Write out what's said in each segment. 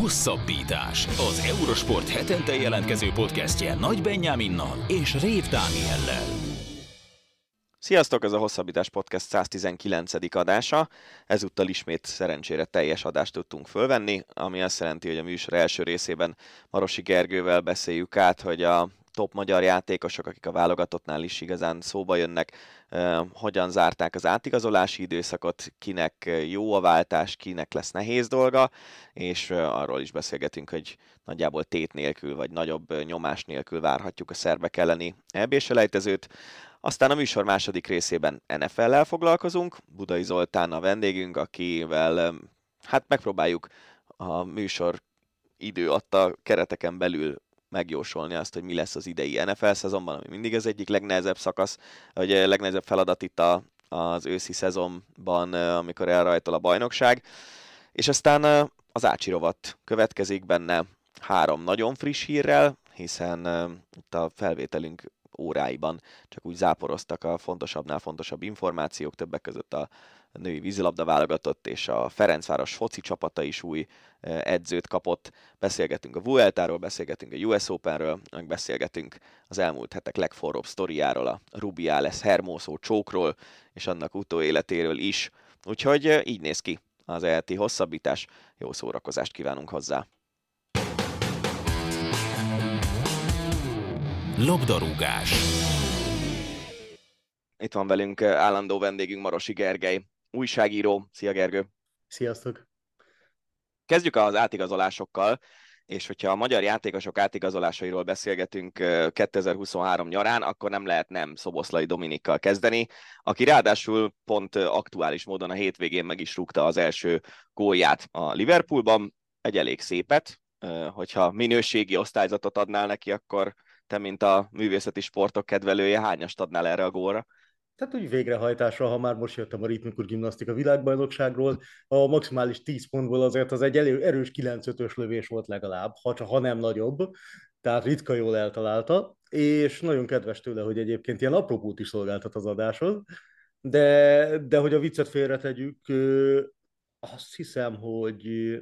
Hosszabbítás. Az Eurosport hetente jelentkező podcastje Nagy Benyáminnal és Rév Dániellel. Sziasztok, ez a Hosszabbítás Podcast 119. adása. Ezúttal ismét szerencsére teljes adást tudtunk fölvenni, ami azt jelenti, hogy a műsor első részében Marosi Gergővel beszéljük át, hogy a top magyar játékosok, akik a válogatottnál is igazán szóba jönnek, hogyan zárták az átigazolási időszakot, kinek jó a váltás, kinek lesz nehéz dolga, és arról is beszélgetünk, hogy nagyjából tét nélkül, vagy nagyobb nyomás nélkül várhatjuk a szerbek elleni EB-selejtezőt. Aztán a műsor második részében NFL-lel foglalkozunk. Budai Zoltán a vendégünk, akivel hát megpróbáljuk a műsor idő adta kereteken belül megjósolni azt, hogy mi lesz az idei NFL szezonban, ami mindig az egyik legnehezebb szakasz, vagy a legnehezebb feladat itt a, az őszi szezonban, amikor elrajtol a bajnokság. És aztán az Ácsi következik benne három nagyon friss hírrel, hiszen itt a felvételünk óráiban csak úgy záporoztak a fontosabbnál fontosabb információk, többek között a női vízilabda válogatott és a Ferencváros foci csapata is új edzőt kapott. Beszélgetünk a Vueltáról, beszélgetünk a US Openről, meg beszélgetünk az elmúlt hetek legforróbb sztoriáról, a Rubiales Hermoso csókról és annak utóéletéről is. Úgyhogy így néz ki az ELT hosszabbítás. Jó szórakozást kívánunk hozzá! Labdarúgás Itt van velünk állandó vendégünk Marosi Gergely, újságíró. Szia Gergő! Sziasztok! Kezdjük az átigazolásokkal, és hogyha a magyar játékosok átigazolásairól beszélgetünk 2023 nyarán, akkor nem lehet nem Szoboszlai Dominikkal kezdeni, aki ráadásul pont aktuális módon a hétvégén meg is rúgta az első gólját a Liverpoolban, egy elég szépet, hogyha minőségi osztályzatot adnál neki, akkor te, mint a művészeti sportok kedvelője, hányast adnál erre a gólra? Tehát úgy végrehajtásra, ha már most jöttem a ritmikus gimnasztika világbajnokságról, a maximális 10 pontból azért az egy erős 9-5-ös lövés volt legalább, ha, ha nem nagyobb, tehát ritka jól eltalálta, és nagyon kedves tőle, hogy egyébként ilyen apropót is szolgáltat az adáshoz, de, de hogy a viccet félretegyük, azt hiszem, hogy,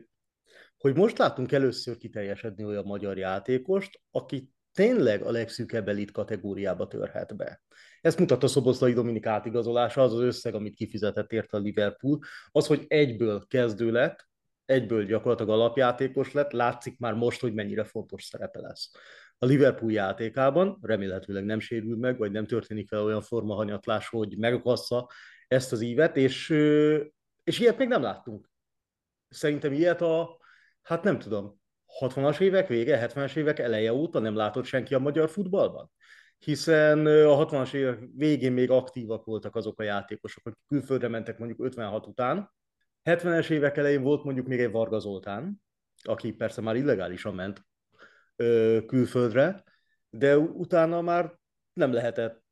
hogy most látunk először kiteljesedni olyan magyar játékost, aki tényleg a legszűkebb elit kategóriába törhet be. Ezt mutatta Szoboszlai Dominik átigazolása, az az összeg, amit kifizetett érte a Liverpool. Az, hogy egyből kezdő lett, egyből gyakorlatilag alapjátékos lett, látszik már most, hogy mennyire fontos szerepe lesz. A Liverpool játékában remélhetőleg nem sérül meg, vagy nem történik vele olyan formahanyatlás, hogy megakassza ezt az ívet, és, és ilyet még nem láttunk. Szerintem ilyet a, hát nem tudom, 60-as évek vége, 70-es évek eleje óta nem látott senki a magyar futballban? Hiszen a 60-as évek végén még aktívak voltak azok a játékosok, akik külföldre mentek mondjuk 56 után. 70-es évek elején volt mondjuk még egy Varga Zoltán, aki persze már illegálisan ment ö, külföldre, de utána már nem lehetett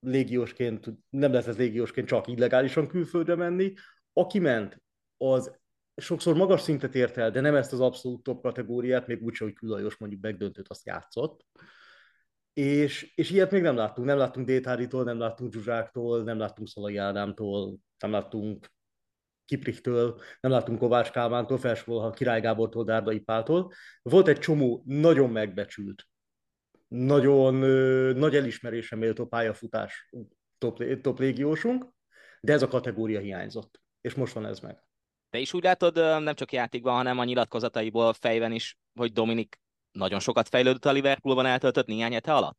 légiósként, nem lehetett légiósként csak illegálisan külföldre menni. Aki ment, az sokszor magas szintet ért el, de nem ezt az abszolút top kategóriát, még úgy, hogy Külajos mondjuk megdöntőt azt játszott. És, és ilyet még nem láttunk. Nem láttunk Déthárítól, nem láttunk Zsuzsáktól, nem láttunk Szalai Ádámtól, nem láttunk Kiprichtől, nem láttunk Kovács Kálmántól, felsorolha Király Gábortól, Dárdai Páltól. Volt egy csomó nagyon megbecsült, nagyon ö, nagy elismerése méltó pályafutás top, top légiósunk, de ez a kategória hiányzott. És most van ez meg. Te is úgy látod, nem csak játékban, hanem a nyilatkozataiból fejben is, hogy Dominik nagyon sokat fejlődött a Liverpoolban eltöltött néhány hete alatt?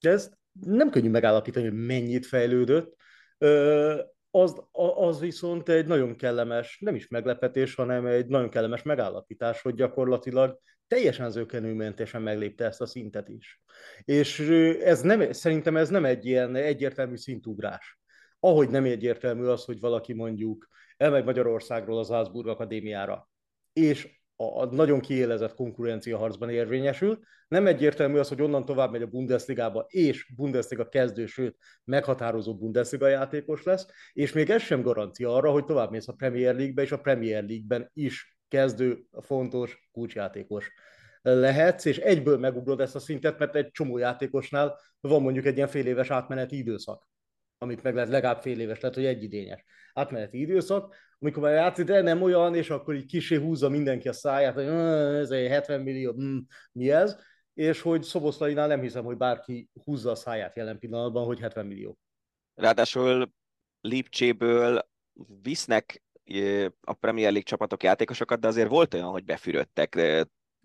De ez nem könnyű megállapítani, hogy mennyit fejlődött. Az, az viszont egy nagyon kellemes, nem is meglepetés, hanem egy nagyon kellemes megállapítás, hogy gyakorlatilag teljesen zökenőmentesen meglépte ezt a szintet is. És ez nem, szerintem ez nem egy ilyen egyértelmű szintugrás. Ahogy nem egyértelmű az, hogy valaki mondjuk elmegy Magyarországról az Salzburg Akadémiára, és a nagyon kiélezett konkurencia harcban érvényesül. Nem egyértelmű az, hogy onnan tovább megy a Bundesligába, és Bundesliga kezdő, sőt, meghatározó Bundesliga játékos lesz, és még ez sem garancia arra, hogy tovább mész a Premier League-be, és a Premier League-ben is kezdő, fontos kulcsjátékos lehetsz, és egyből megugrod ezt a szintet, mert egy csomó játékosnál van mondjuk egy ilyen fél éves átmeneti időszak amit meg lehet legalább fél éves, lehet, hogy egyidényes átmeneti időszak, amikor már játszik, de nem olyan, és akkor így kisé húzza mindenki a száját, hogy ez egy 70 millió, hm, mi ez, és hogy Szoboszlainál nem hiszem, hogy bárki húzza a száját jelen pillanatban, hogy 70 millió. Ráadásul Lipcséből visznek a Premier League csapatok játékosokat, de azért volt olyan, hogy befürödtek.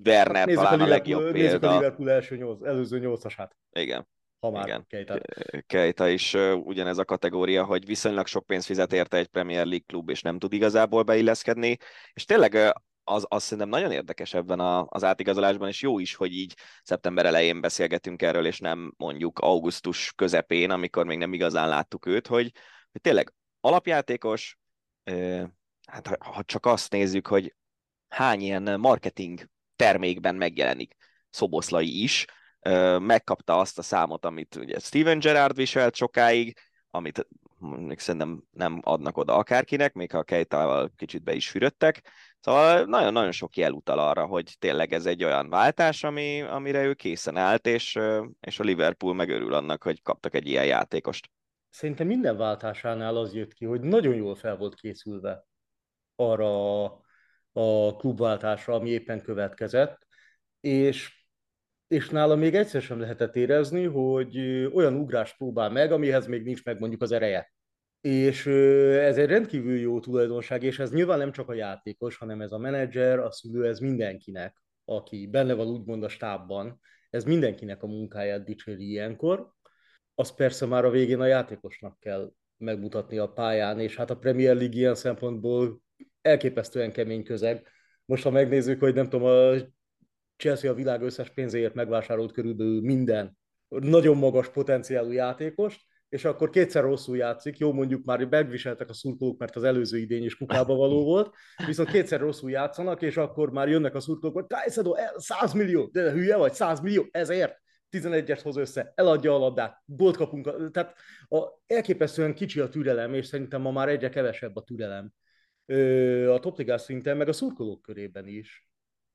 Werner hát talán a, a legjobb példa. a Liverpool első nyolc, előző nyolcasát. Igen. Ha már Igen. Keita. Keita is uh, ugyanez a kategória, hogy viszonylag sok pénzt fizet érte egy Premier League klub, és nem tud igazából beilleszkedni. És tényleg uh, az, az szerintem nagyon érdekes ebben a, az átigazolásban, és jó is, hogy így szeptember elején beszélgetünk erről, és nem mondjuk augusztus közepén, amikor még nem igazán láttuk őt, hogy, hogy tényleg alapjátékos, hát ha, ha csak azt nézzük, hogy hány ilyen marketing termékben megjelenik Szoboszlai is, megkapta azt a számot, amit ugye Steven Gerrard viselt sokáig, amit még szerintem nem adnak oda akárkinek, még ha a Kejtával kicsit be is fürödtek. Szóval nagyon-nagyon sok jel utal arra, hogy tényleg ez egy olyan váltás, ami, amire ő készen állt, és, és a Liverpool megörül annak, hogy kaptak egy ilyen játékost. Szerintem minden váltásánál az jött ki, hogy nagyon jól fel volt készülve arra a klubváltásra, ami éppen következett, és és nála még egyszer sem lehetett érezni, hogy olyan ugrás próbál meg, amihez még nincs meg mondjuk az ereje. És ez egy rendkívül jó tulajdonság, és ez nyilván nem csak a játékos, hanem ez a menedzser, a szülő, ez mindenkinek, aki benne van úgymond a stábban, ez mindenkinek a munkáját dicséri ilyenkor. Az persze már a végén a játékosnak kell megmutatni a pályán, és hát a Premier League ilyen szempontból elképesztően kemény közeg. Most ha megnézzük, hogy nem tudom, a Chelsea a világ összes pénzéért megvásárolt körülbelül minden nagyon magas potenciálú játékost, és akkor kétszer rosszul játszik, jó mondjuk már megviseltek a szurkolók, mert az előző idény is kukába való volt, viszont kétszer rosszul játszanak, és akkor már jönnek a szurkolók, hogy Kajszadó, 100 millió, de hülye vagy, 100 millió, ezért 11-est hoz össze, eladja a labdát, gólt kapunk, tehát a, elképesztően kicsi a türelem, és szerintem ma már egyre kevesebb a türelem a topligás szinten, meg a szurkolók körében is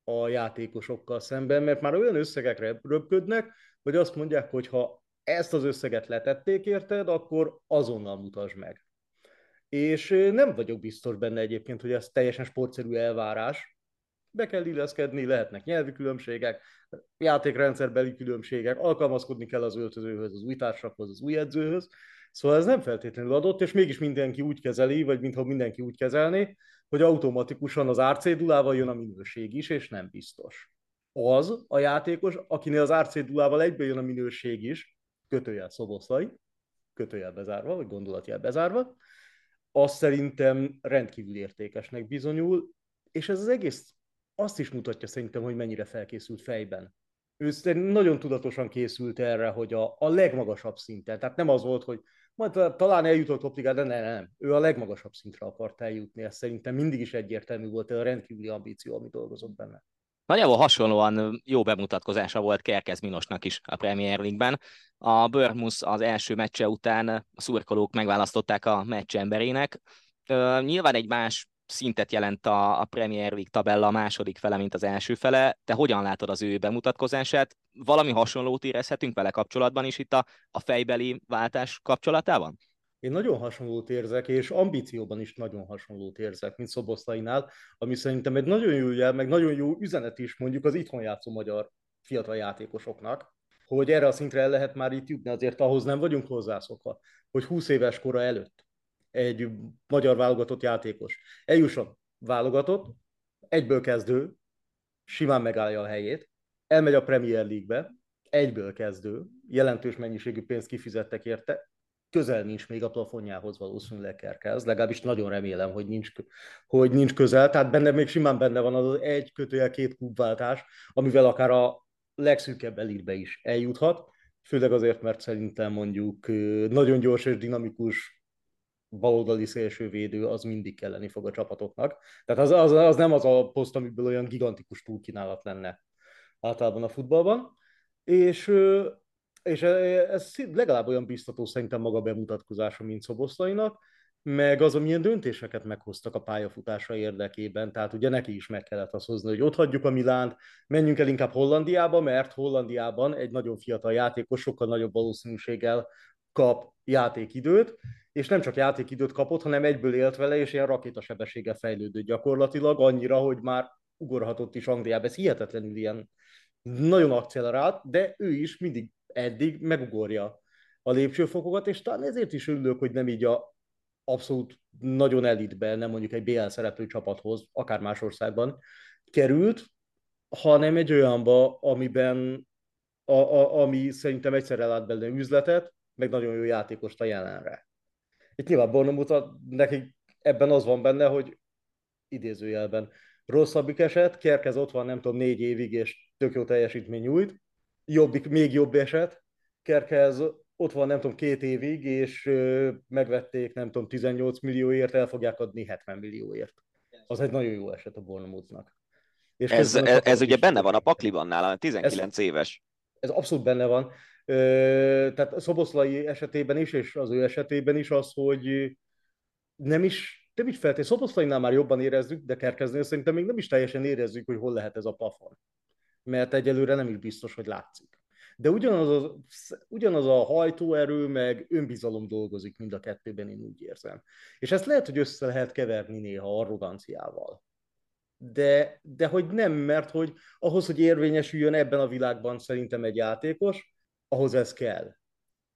a játékosokkal szemben, mert már olyan összegekre röpködnek, hogy azt mondják, hogy ha ezt az összeget letették érted, akkor azonnal mutasd meg. És nem vagyok biztos benne egyébként, hogy ez teljesen sportszerű elvárás. Be kell illeszkedni, lehetnek nyelvi különbségek, játékrendszerbeli különbségek, alkalmazkodni kell az öltözőhöz, az új társakhoz, az új edzőhöz. Szóval ez nem feltétlenül adott, és mégis mindenki úgy kezeli, vagy mintha mindenki úgy kezelné, hogy automatikusan az árcédulával jön a minőség is, és nem biztos. Az a játékos, akinél az árcédulával egybe jön a minőség is, kötőjel szoboszlai, kötőjel bezárva, vagy gondolatjel bezárva, az szerintem rendkívül értékesnek bizonyul, és ez az egész azt is mutatja szerintem, hogy mennyire felkészült fejben. Ő nagyon tudatosan készült erre, hogy a, a legmagasabb szinten, tehát nem az volt, hogy majd talán eljutott topligát, de nem, nem, ő a legmagasabb szintre akart eljutni, ez szerintem mindig is egyértelmű volt, a rendkívüli ambíció, ami dolgozott benne. Nagyjából hasonlóan jó bemutatkozása volt Kerkez Minosnak is a Premier League-ben. A Bournemouth az első meccse után a szurkolók megválasztották a meccs emberének. Nyilván egy más szintet jelent a, a Premier League tabella a második fele, mint az első fele. Te hogyan látod az ő bemutatkozását? Valami hasonlót érezhetünk vele kapcsolatban is itt a, a fejbeli váltás kapcsolatában? Én nagyon hasonlót érzek, és ambícióban is nagyon hasonlót érzek, mint Szoboszlainál, ami szerintem egy nagyon jó jel, meg nagyon jó üzenet is mondjuk az itthon játszó magyar fiatal játékosoknak, hogy erre a szintre el lehet már itt jutni, azért ahhoz nem vagyunk hozzászokva, hogy 20 éves kora előtt egy magyar válogatott játékos. Eljusson válogatott, egyből kezdő, simán megállja a helyét, elmegy a Premier League-be, egyből kezdő, jelentős mennyiségű pénzt kifizettek érte, közel nincs még a plafonjához valószínűleg Kerkez, legalábbis nagyon remélem, hogy nincs, hogy nincs közel, tehát benne még simán benne van az egy kötőjel két klubváltás, amivel akár a legszűkebb elitbe is eljuthat, főleg azért, mert szerintem mondjuk nagyon gyors és dinamikus baloldali szélsővédő az mindig kelleni fog a csapatoknak. Tehát az, az, az nem az a poszt, amiből olyan gigantikus túlkínálat lenne általában a futballban. És, és ez legalább olyan biztató szerintem maga bemutatkozása, mint Szoboszlainak, meg az, amilyen döntéseket meghoztak a pályafutása érdekében. Tehát ugye neki is meg kellett azt hozni, hogy ott hagyjuk a Milánt, menjünk el inkább Hollandiába, mert Hollandiában egy nagyon fiatal játékos sokkal nagyobb valószínűséggel kap játékidőt, és nem csak játékidőt kapott, hanem egyből élt vele, és ilyen rakétasebességgel fejlődött gyakorlatilag, annyira, hogy már ugorhatott is Angliába. Ez hihetetlenül ilyen nagyon accelerált, de ő is mindig eddig megugorja a lépcsőfokokat, és talán ezért is örülök, hogy nem így a abszolút nagyon elitbe, nem mondjuk egy BL szereplő csapathoz, akár más országban került, hanem egy olyanba, amiben, a, a, ami szerintem egyszerre lát belőle üzletet, meg nagyon jó játékost a jelenre. Itt nyilván Bournemouth, nekik ebben az van benne, hogy idézőjelben rosszabbik eset, Kerkez ott van nem tudom négy évig, és tök jó teljesítmény nyújt, jobbik, még jobb eset, Kerkez ott van nem tudom két évig, és megvették nem tudom 18 millióért, el fogják adni 70 millióért. Az egy nagyon jó eset a Bournemouthnak. És ez, ez, ez ugye benne van a pakliban nála, 19 ez, éves. Ez abszolút benne van. Tehát Szoboszlai esetében is, és az ő esetében is az, hogy nem is, nem is feltétlenül, Szoboszlainál már jobban érezzük, de Kerkeznél szerintem még nem is teljesen érezzük, hogy hol lehet ez a plafon. Mert egyelőre nem is biztos, hogy látszik. De ugyanaz a, ugyanaz a hajtóerő, meg önbizalom dolgozik mind a kettőben, én úgy érzem. És ezt lehet, hogy össze lehet keverni néha arroganciával de, de hogy nem, mert hogy ahhoz, hogy érvényesüljön ebben a világban szerintem egy játékos, ahhoz ez kell.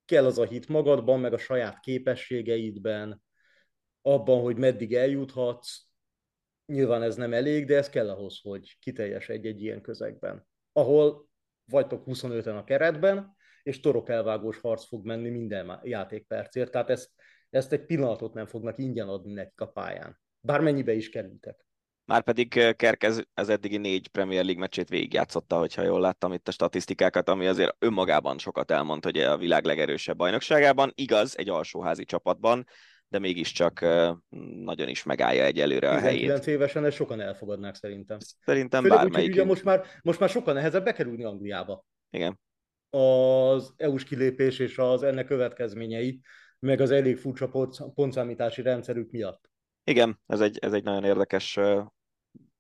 Kell az a hit magadban, meg a saját képességeidben, abban, hogy meddig eljuthatsz. Nyilván ez nem elég, de ez kell ahhoz, hogy kiteljesedj egy ilyen közegben, ahol vagytok 25-en a keretben, és torok elvágós harc fog menni minden játékpercért. Tehát ezt, ezt egy pillanatot nem fognak ingyen adni nekik a pályán. Bármennyibe is kerültek. Márpedig Kerkez az eddigi négy Premier League meccsét végigjátszotta, hogyha jól láttam itt a statisztikákat, ami azért önmagában sokat elmond, hogy a világ legerősebb bajnokságában, igaz, egy alsóházi csapatban, de mégiscsak nagyon is megállja egyelőre a helyét. 19 évesen ezt sokan elfogadnák szerintem. Szerintem Főleg bármelyik. Úgy, ugye most már, most már sokkal nehezebb bekerülni Angliába. Igen. Az EU-s kilépés és az ennek következményei, meg az elég furcsa pontszámítási rendszerük miatt. Igen, ez egy, ez egy nagyon érdekes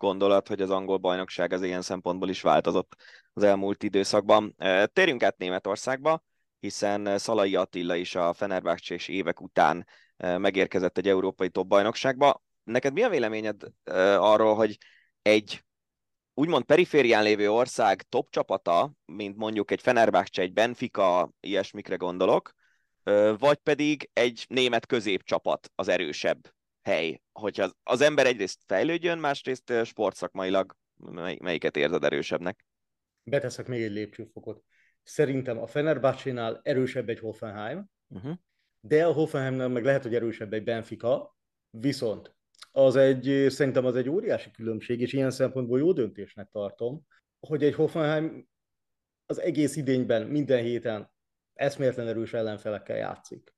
gondolat, hogy az angol bajnokság az ilyen szempontból is változott az elmúlt időszakban. Térjünk át Németországba, hiszen Szalai Attila is a Fenerbahce és évek után megérkezett egy európai top bajnokságba. Neked mi a véleményed arról, hogy egy úgymond periférián lévő ország top csapata, mint mondjuk egy Fenerbahce, egy Benfica, ilyesmikre gondolok, vagy pedig egy német középcsapat az erősebb hely, hogyha az ember egyrészt fejlődjön, másrészt sportszakmailag melyiket érzed erősebbnek? Beteszek még egy lépcsőfokot. Szerintem a Fenerbahce-nál erősebb egy Hoffenheim, uh-huh. de a Hoffenheimnál meg lehet, hogy erősebb egy Benfica, viszont az egy, szerintem az egy óriási különbség, és ilyen szempontból jó döntésnek tartom, hogy egy Hoffenheim az egész idényben minden héten eszméletlen erős ellenfelekkel játszik.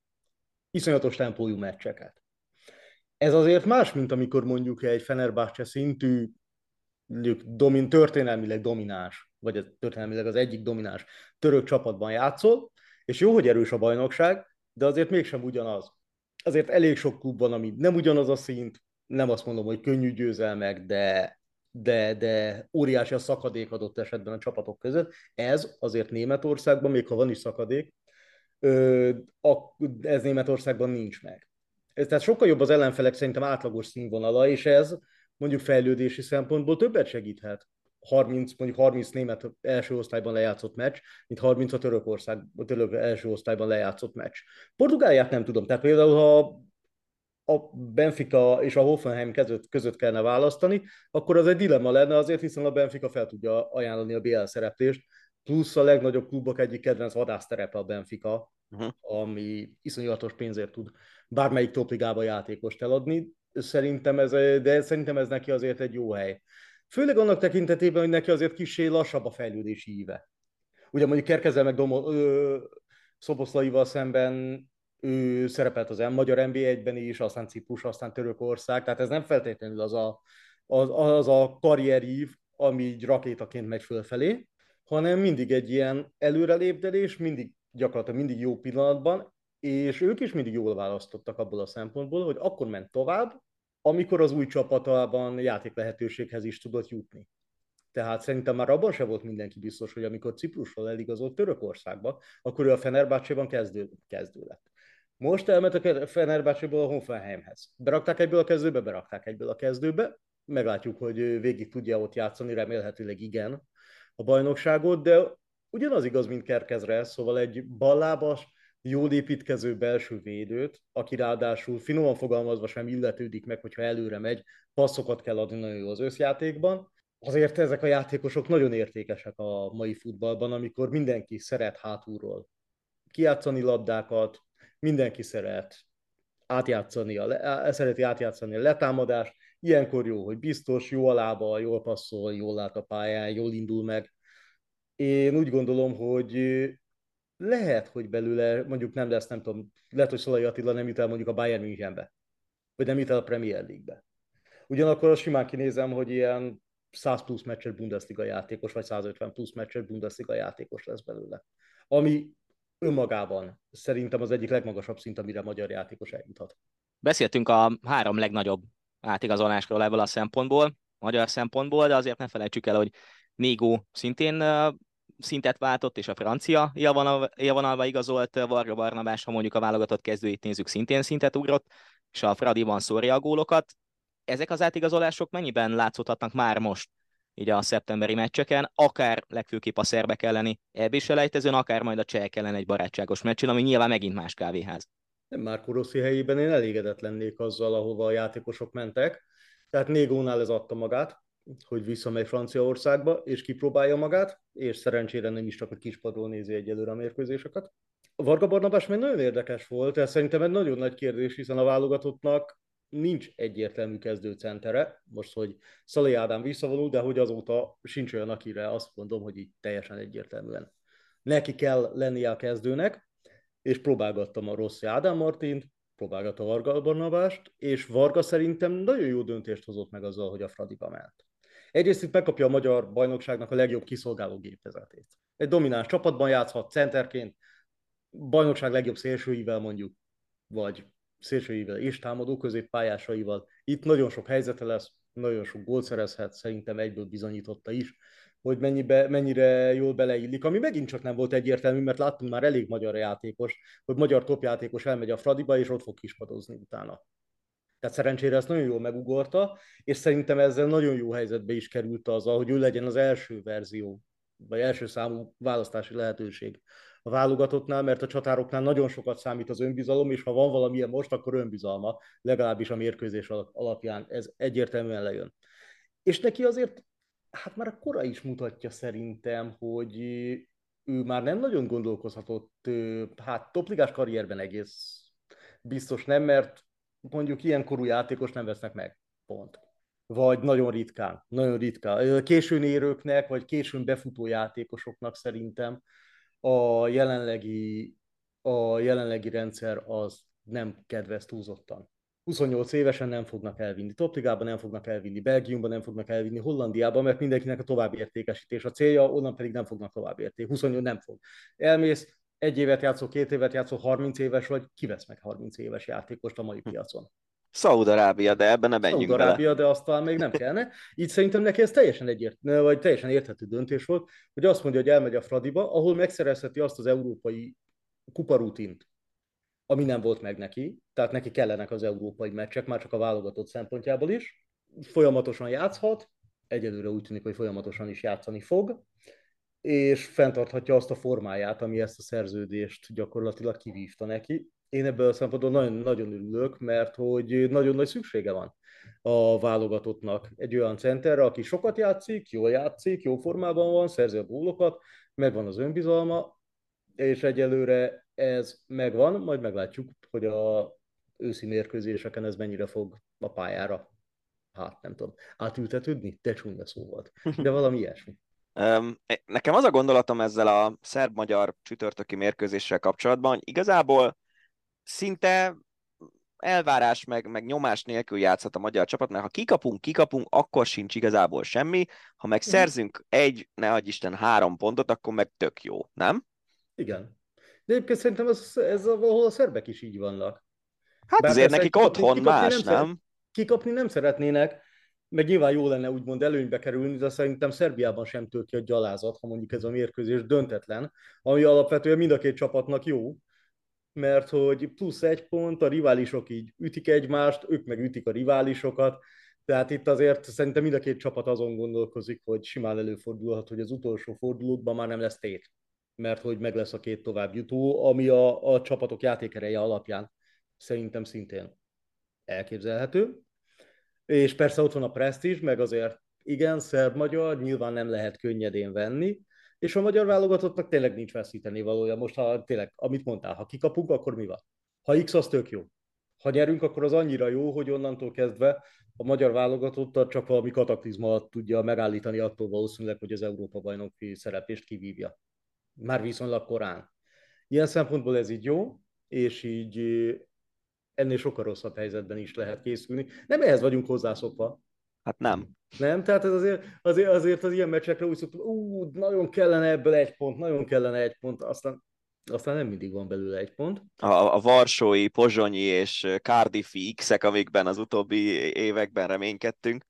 Iszonyatos tempójú meccseket. Ez azért más, mint amikor mondjuk egy Fenerbahce szintű, mondjuk domin, történelmileg domináns, vagy történelmileg az egyik domináns török csapatban játszol, és jó, hogy erős a bajnokság, de azért mégsem ugyanaz. Azért elég sok klub van, ami nem ugyanaz a szint, nem azt mondom, hogy könnyű győzelmek, de, de, de óriási a szakadék adott esetben a csapatok között. Ez azért Németországban, még ha van is szakadék, ez Németországban nincs meg. Ez tehát sokkal jobb az ellenfelek szerintem átlagos színvonala, és ez mondjuk fejlődési szempontból többet segíthet. 30, mondjuk 30 német első osztályban lejátszott meccs, mint 30 a Törökország a török első osztályban lejátszott meccs. Portugáliát nem tudom, tehát például ha a Benfica és a Hoffenheim között, között kellene választani, akkor az egy dilemma lenne azért, hiszen a Benfica fel tudja ajánlani a BL szereplést, plusz a legnagyobb klubok egyik kedvenc vadászterepe a Benfica, uh-huh. ami iszonyatos pénzért tud bármelyik topligába játékost eladni. Szerintem ez, de szerintem ez neki azért egy jó hely. Főleg annak tekintetében, hogy neki azért kicsi lassabb a fejlődési íve. Ugye mondjuk Kerkezel meg Domo, ö, Szoboszlaival szemben ő szerepelt az magyar NB1-ben is, aztán Ciprus, aztán Törökország, tehát ez nem feltétlenül az a, az, az a karrierív, ami így rakétaként megy fölfelé, hanem mindig egy ilyen előrelépdelés, mindig gyakorlatilag mindig jó pillanatban, és ők is mindig jól választottak abból a szempontból, hogy akkor ment tovább, amikor az új csapatában játék lehetőséghez is tudott jutni. Tehát szerintem már abban se volt mindenki biztos, hogy amikor Ciprusról eligazolt Törökországba, akkor ő a Fenerbahce-ban kezdő, kezdő lett. Most elment a Fenerbahce-ból a Hoffenheimhez. Berakták egyből a kezdőbe, berakták egyből a kezdőbe. Meglátjuk, hogy végig tudja ott játszani, remélhetőleg igen a bajnokságot, de ugyanaz igaz, mint Kerkezre, szóval egy ballábas, jól építkező belső védőt, aki ráadásul finoman fogalmazva sem illetődik meg, hogyha előre megy, passzokat kell adni nagyon jó az összjátékban. Azért ezek a játékosok nagyon értékesek a mai futballban, amikor mindenki szeret hátulról kiátszani labdákat, mindenki szeret átjátszani a, szereti átjátszani a letámadást, ilyenkor jó, hogy biztos, jó a lába, jól passzol, jól lát a pályán, jól indul meg. Én úgy gondolom, hogy lehet, hogy belőle mondjuk nem lesz, nem tudom, lehet, hogy Szolai Attila nem jut el mondjuk a Bayern Münchenbe, vagy nem jut el a Premier League-be. Ugyanakkor azt simán kinézem, hogy ilyen 100 plusz meccses Bundesliga játékos, vagy 150 plusz meccses Bundesliga játékos lesz belőle. Ami önmagában szerintem az egyik legmagasabb szint, amire magyar játékos eljuthat. Beszéltünk a három legnagyobb átigazolásról ebből a szempontból, magyar szempontból, de azért ne felejtsük el, hogy Négó szintén szintet váltott, és a francia élvonalba igazolt Varga Barnabás, ha mondjuk a válogatott kezdőit nézzük, szintén szintet ugrott, és a Fradiban szórja a gólokat. Ezek az átigazolások mennyiben látszódhatnak már most így a szeptemberi meccseken, akár legfőképp a szerbek elleni eb selejtezőn, akár majd a csehek ellen egy barátságos meccsen, ami nyilván megint más kávéház. Nem már Rossi helyében én elégedett lennék azzal, ahova a játékosok mentek. Tehát Négónál ez adta magát, hogy visszamegy Franciaországba, és kipróbálja magát, és szerencsére nem is csak a kispadról nézi egyelőre a mérkőzéseket. Varga Barnabás meg nagyon érdekes volt, ez szerintem egy nagyon nagy kérdés, hiszen a válogatottnak nincs egyértelmű kezdőcentere, most, hogy Szalai Ádám visszavonul, de hogy azóta sincs olyan, akire azt mondom, hogy így teljesen egyértelműen neki kell lennie a kezdőnek, és próbálgattam a rossz Ádám Martint, próbálgatta Varga Barnabást, és Varga szerintem nagyon jó döntést hozott meg azzal, hogy a Fradiba ment. Egyrészt itt megkapja a magyar bajnokságnak a legjobb kiszolgáló gépezetét. Egy domináns csapatban játszhat centerként, bajnokság legjobb szélsőivel mondjuk, vagy szélsőivel és támadó középpályásaival. Itt nagyon sok helyzete lesz, nagyon sok gólt szerezhet, szerintem egyből bizonyította is, hogy mennyibe, mennyire jól beleillik, ami megint csak nem volt egyértelmű, mert láttunk már elég magyar játékos, hogy magyar topjátékos elmegy a Fradiba, és ott fog kispadozni utána. Tehát szerencsére ezt nagyon jól megugorta, és szerintem ezzel nagyon jó helyzetbe is került az, hogy ő legyen az első verzió, vagy első számú választási lehetőség a válogatottnál, mert a csatároknál nagyon sokat számít az önbizalom, és ha van valamilyen most, akkor önbizalma, legalábbis a mérkőzés alapján ez egyértelműen lejön. És neki azért, hát már a kora is mutatja szerintem, hogy ő már nem nagyon gondolkozhatott, hát topligás karrierben egész biztos nem, mert mondjuk ilyen korú játékos nem vesznek meg. Pont. Vagy nagyon ritkán, nagyon ritkán. Későn érőknek, vagy későn befutó játékosoknak szerintem a jelenlegi, a jelenlegi rendszer az nem kedvez túlzottan. 28 évesen nem fognak elvinni Topligában, nem fognak elvinni Belgiumban, nem fognak elvinni Hollandiában, mert mindenkinek a továbbértékesítés a célja, onnan pedig nem fognak továbbérték. 28 nem fog. Elmész, egy évet játszol, két évet játszol, 30 éves vagy, kivesz meg 30 éves játékost a mai hm. piacon. Szaudarábia, de ebben ne menjünk Szaudarábia, de azt talán még nem kellene. Így szerintem neki ez teljesen egyért, vagy teljesen érthető döntés volt, hogy azt mondja, hogy elmegy a Fradiba, ahol megszerezheti azt az európai kuparutint, ami nem volt meg neki, tehát neki kellenek az európai meccsek, már csak a válogatott szempontjából is. Folyamatosan játszhat, egyelőre úgy tűnik, hogy folyamatosan is játszani fog, és fenntarthatja azt a formáját, ami ezt a szerződést gyakorlatilag kivívta neki. Én ebből a szempontból nagyon, nagyon örülök, mert hogy nagyon nagy szüksége van a válogatottnak egy olyan centerre, aki sokat játszik, jól játszik, jó formában van, szerzi a gólokat, megvan az önbizalma, és egyelőre ez megvan, majd meglátjuk, hogy a őszi mérkőzéseken ez mennyire fog a pályára, hát nem tudom, átültetődni? Te csúnya szó volt, de valami ilyesmi. Nekem az a gondolatom ezzel a szerb-magyar csütörtöki mérkőzéssel kapcsolatban, hogy igazából szinte elvárás meg, meg nyomás nélkül játszhat a magyar csapat, mert ha kikapunk, kikapunk, akkor sincs igazából semmi, ha meg mhm. szerzünk egy, ne adj Isten, három pontot, akkor meg tök jó, nem? Igen. De egyébként szerintem ez, ez ahol a szerbek is így vannak. Hát Bár azért nekik otthon kikapni más, nem? nem? Kikapni nem szeretnének, meg nyilván jó lenne úgymond előnybe kerülni, de szerintem Szerbiában sem tör ki a gyalázat, ha mondjuk ez a mérkőzés döntetlen, ami alapvetően mind a két csapatnak jó, mert hogy plusz egy pont, a riválisok így ütik egymást, ők meg ütik a riválisokat, tehát itt azért szerintem mind a két csapat azon gondolkozik, hogy simán előfordulhat, hogy az utolsó fordulókban már nem lesz tét, mert hogy meg lesz a két tovább jutó, ami a, a csapatok játékereje alapján szerintem szintén elképzelhető. És persze ott van a presztízs, meg azért igen, szerb-magyar, nyilván nem lehet könnyedén venni, és a magyar válogatottnak tényleg nincs veszíteni valója. Most, ha tényleg, amit mondtál, ha kikapunk, akkor mi van? Ha X, az tök jó. Ha nyerünk, akkor az annyira jó, hogy onnantól kezdve a magyar válogatottat csak valami kataklizma tudja megállítani attól valószínűleg, hogy az Európa-bajnoki szereplést kivívja. Már viszonylag korán. Ilyen szempontból ez így jó, és így ennél sokkal rosszabb helyzetben is lehet készülni. Nem ehhez vagyunk hozzászokva. Hát nem. Nem? Tehát ez azért, azért, azért az ilyen meccsekre úgy szoktuk, ú, nagyon kellene ebből egy pont, nagyon kellene egy pont, aztán, aztán nem mindig van belőle egy pont. A, a Varsói, Pozsonyi és Cardiffi X-ek, amikben az utóbbi években reménykedtünk.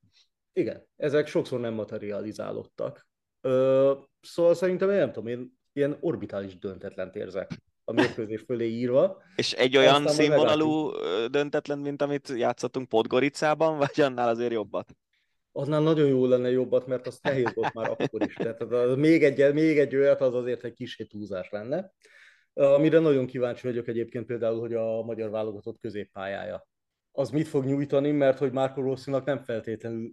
Igen, ezek sokszor nem materializálódtak. Ö, szóval szerintem, én nem tudom, én ilyen orbitális döntetlen érzek a mérkőzés fölé írva. És egy olyan színvonalú döntetlen, mint amit játszottunk Podgoricában, vagy annál azért jobbat? Annál nagyon jó lenne jobbat, mert az nehéz volt már akkor is. Tehát az, még, egy, még egy olyat az azért egy kis túlzás lenne. Amire nagyon kíváncsi vagyok egyébként például, hogy a magyar válogatott középpályája. Az mit fog nyújtani, mert hogy Márko Rosszinak nem feltétlenül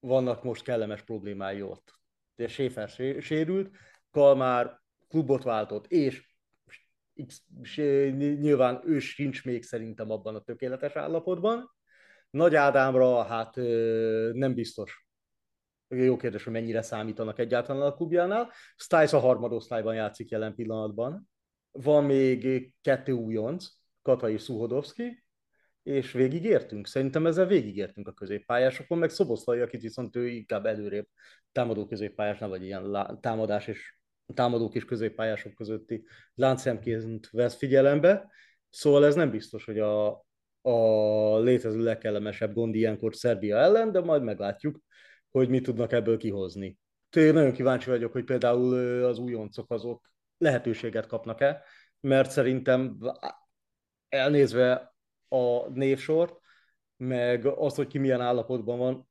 vannak most kellemes problémái ott. De Schäfer sérült, Kalmár klubot váltott, és nyilván ő sincs még szerintem abban a tökéletes állapotban. Nagy Ádámra hát nem biztos. Jó kérdés, hogy mennyire számítanak egyáltalán a klubjánál. Stiles a harmadosztályban játszik jelen pillanatban. Van még kettő újonc, Kata és Szuhodovszki, és végigértünk. Szerintem ezzel végigértünk a középpályásokon, meg Szoboszlai, akit viszont ő inkább előrébb támadó középpályás, nem vagy ilyen támadás és támadók és középpályások közötti láncszemként vesz figyelembe, szóval ez nem biztos, hogy a, a létező legkellemesebb gond ilyenkor Szerbia ellen, de majd meglátjuk, hogy mit tudnak ebből kihozni. Én nagyon kíváncsi vagyok, hogy például az újoncok azok lehetőséget kapnak-e, mert szerintem elnézve a névsort, meg azt, hogy ki milyen állapotban van,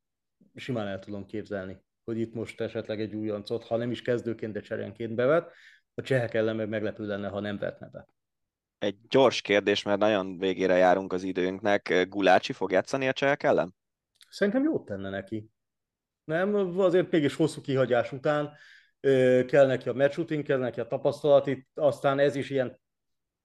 simán el tudom képzelni hogy itt most esetleg egy újoncot, ha nem is kezdőként, de cserénként bevet. A csehek ellen meg meglepő lenne, ha nem vetne be. Egy gyors kérdés, mert nagyon végére járunk az időnknek. Gulácsi fog játszani a csehek ellen? Szerintem jót tenne neki. Nem, azért mégis hosszú kihagyás után kell neki a meccs kell neki a tapasztalat, itt aztán ez is ilyen,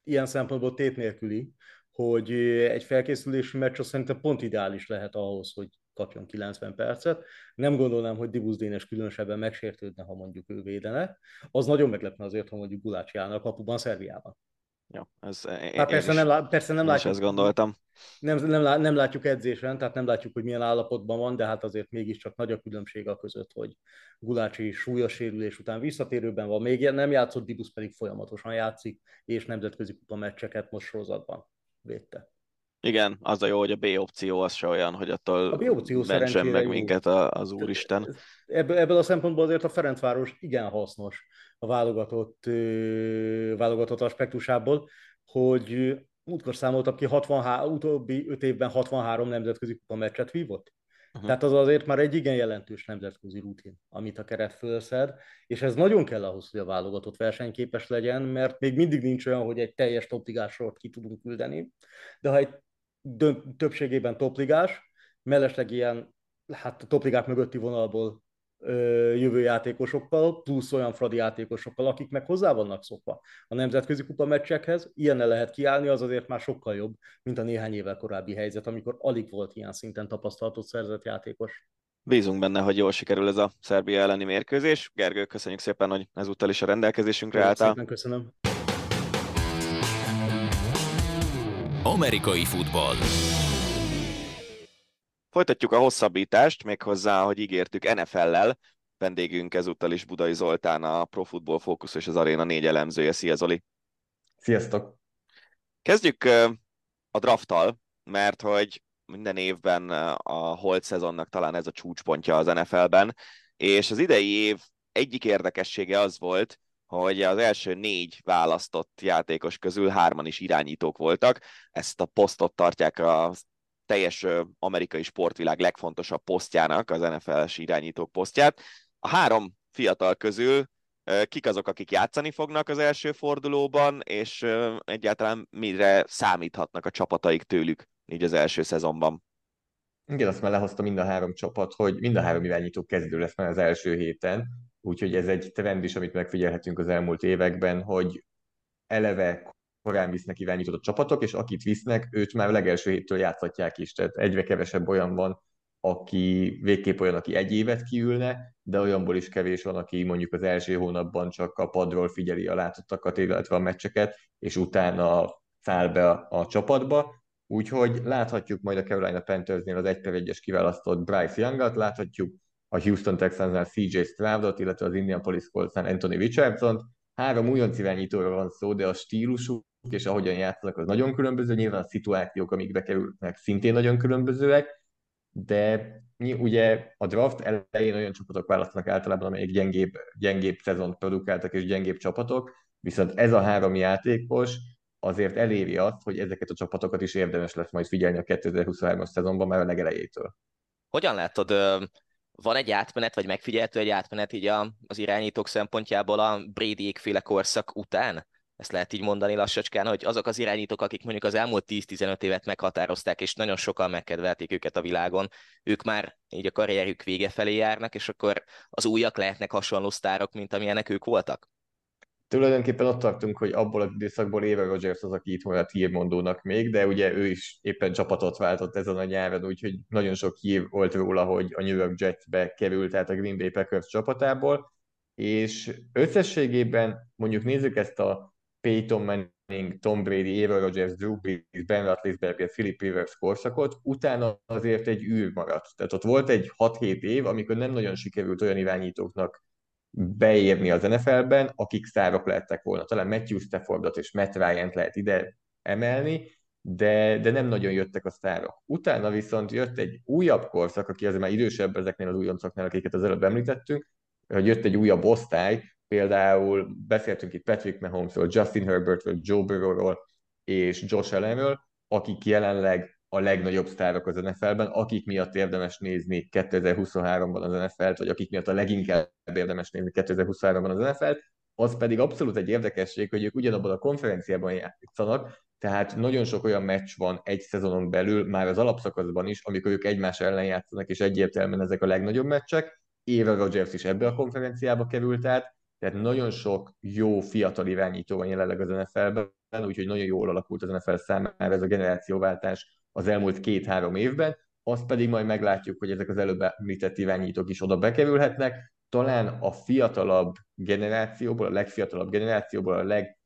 ilyen szempontból tét nélküli, hogy egy felkészülési meccs az szerintem pont ideális lehet ahhoz, hogy kapjon 90 percet. Nem gondolnám, hogy Dibusz Dénes különösebben megsértődne, ha mondjuk ő védene. Az nagyon meglepne azért, ha mondjuk Gulácsi állna a kapuban Szerbiában. Ja, ez, én, hát persze, is, nem, persze nem látjuk. ezt gondoltam. Nem, nem, nem látjuk edzésen, tehát nem látjuk, hogy milyen állapotban van, de hát azért mégiscsak nagy a különbség a között, hogy Gulácsi súlyos sérülés után visszatérőben van, még nem játszott, Dibusz pedig folyamatosan játszik, és nemzetközi kupa meccseket most sorozatban védte. Igen, az a jó, hogy a B opció az se olyan, hogy attól a B opció meg jó. minket az Úristen. Ebből, ebből a szempontból azért a Ferencváros igen hasznos a válogatott, válogatott aspektusából, hogy múltkor számoltam ki, 63, utóbbi 5 évben 63 nemzetközi kupa meccset vívott. Uh-huh. Tehát az azért már egy igen jelentős nemzetközi rutin, amit a keret fölszed, és ez nagyon kell ahhoz, hogy a válogatott versenyképes legyen, mert még mindig nincs olyan, hogy egy teljes topligásort ki tudunk küldeni, de ha egy többségében topligás, mellesleg ilyen hát a topligák mögötti vonalból ö, jövő játékosokkal, plusz olyan fradi játékosokkal, akik meg hozzá vannak szokva a nemzetközi kupa meccsekhez, ilyennel lehet kiállni, az azért már sokkal jobb, mint a néhány évvel korábbi helyzet, amikor alig volt ilyen szinten tapasztalatot szerzett játékos. Bízunk benne, hogy jól sikerül ez a Szerbia elleni mérkőzés. Gergő, köszönjük szépen, hogy ezúttal is a rendelkezésünkre álltál. Szépen köszönöm. Amerikai futball. Folytatjuk a hosszabbítást, méghozzá, hogy ígértük NFL-lel. Vendégünk ezúttal is Budai Zoltán, a Pro Football Focus és az Arena négy elemzője. Szia Zoli! Sziasztok! Kezdjük a drafttal, mert hogy minden évben a holt szezonnak talán ez a csúcspontja az NFL-ben, és az idei év egyik érdekessége az volt, hogy az első négy választott játékos közül hárman is irányítók voltak. Ezt a posztot tartják a teljes amerikai sportvilág legfontosabb posztjának, az NFL-es irányítók posztját. A három fiatal közül kik azok, akik játszani fognak az első fordulóban, és egyáltalán mire számíthatnak a csapataik tőlük így az első szezonban. Igen, azt már lehozta mind a három csapat, hogy mind a három irányító kezdő lesz már az első héten, úgyhogy ez egy trend is, amit megfigyelhetünk az elmúlt években, hogy eleve korán visznek irányított a csapatok, és akit visznek, őt már legelső héttől játszhatják is, tehát egyre kevesebb olyan van, aki végképp olyan, aki egy évet kiülne, de olyanból is kevés van, aki mondjuk az első hónapban csak a padról figyeli a látottakat, illetve a meccseket, és utána száll be a, a csapatba. Úgyhogy láthatjuk majd a Carolina Panthersnél az 1 per 1-es kiválasztott Bryce Youngat, láthatjuk a Houston Texansnál CJ Stroudot, illetve az Indianapolis Coltsnál Anthony Richardson. Három újonc irányítóra van szó, de a stílusuk és ahogyan játszanak, az nagyon különböző. Nyilván a szituációk, amik bekerülnek, szintén nagyon különbözőek de ugye a draft elején olyan csapatok választanak általában, amelyek gyengébb, gyengébb szezont produkáltak és gyengébb csapatok, viszont ez a három játékos azért eléri azt, hogy ezeket a csapatokat is érdemes lesz majd figyelni a 2023-as szezonban már a legelejétől. Hogyan látod, van egy átmenet, vagy megfigyelhető egy átmenet így az irányítók szempontjából a Brady féle korszak után? ezt lehet így mondani lassacskán, hogy azok az irányítók, akik mondjuk az elmúlt 10-15 évet meghatározták, és nagyon sokan megkedvelték őket a világon, ők már így a karrierjük vége felé járnak, és akkor az újak lehetnek hasonló sztárok, mint amilyenek ők voltak? Tulajdonképpen ott tartunk, hogy abból az időszakból Éve Rogers az, aki itt maradt hírmondónak még, de ugye ő is éppen csapatot váltott ezen a nyáron, úgyhogy nagyon sok hír volt róla, hogy a New York Jetsbe került át a Green Bay Packers csapatából, és összességében mondjuk nézzük ezt a Peyton Manning, Tom Brady, Aaron Rodgers, Drew Brees, Ben Roethlisberger, Philip Rivers korszakot, utána azért egy űr maradt. Tehát ott volt egy 6-7 év, amikor nem nagyon sikerült olyan irányítóknak beérni az NFL-ben, akik szárok lettek volna. Talán Matthew Staffordot és Matt Ryan-t lehet ide emelni, de, de nem nagyon jöttek a sztárok. Utána viszont jött egy újabb korszak, aki azért már idősebb ezeknél az újoncoknál, akiket az előbb említettünk, hogy jött egy újabb osztály, Például beszéltünk itt Patrick Mahomesról, Justin Herbertről, Joe Burrowról és Josh Allenről, akik jelenleg a legnagyobb sztárok az NFL-ben, akik miatt érdemes nézni 2023-ban az NFL-t, vagy akik miatt a leginkább érdemes nézni 2023-ban az NFL-t, az pedig abszolút egy érdekesség, hogy ők ugyanabban a konferenciában játszanak, tehát nagyon sok olyan meccs van egy szezonon belül, már az alapszakaszban is, amikor ők egymás ellen játszanak, és egyértelműen ezek a legnagyobb meccsek. Éve Rodgers is ebbe a konferenciába került át, tehát nagyon sok jó fiatal irányító van jelenleg az NFL-ben, úgyhogy nagyon jól alakult az NFL számára ez a generációváltás az elmúlt két-három évben, azt pedig majd meglátjuk, hogy ezek az előbb említett irányítók is oda bekerülhetnek. Talán a fiatalabb generációból, a legfiatalabb generációból a leg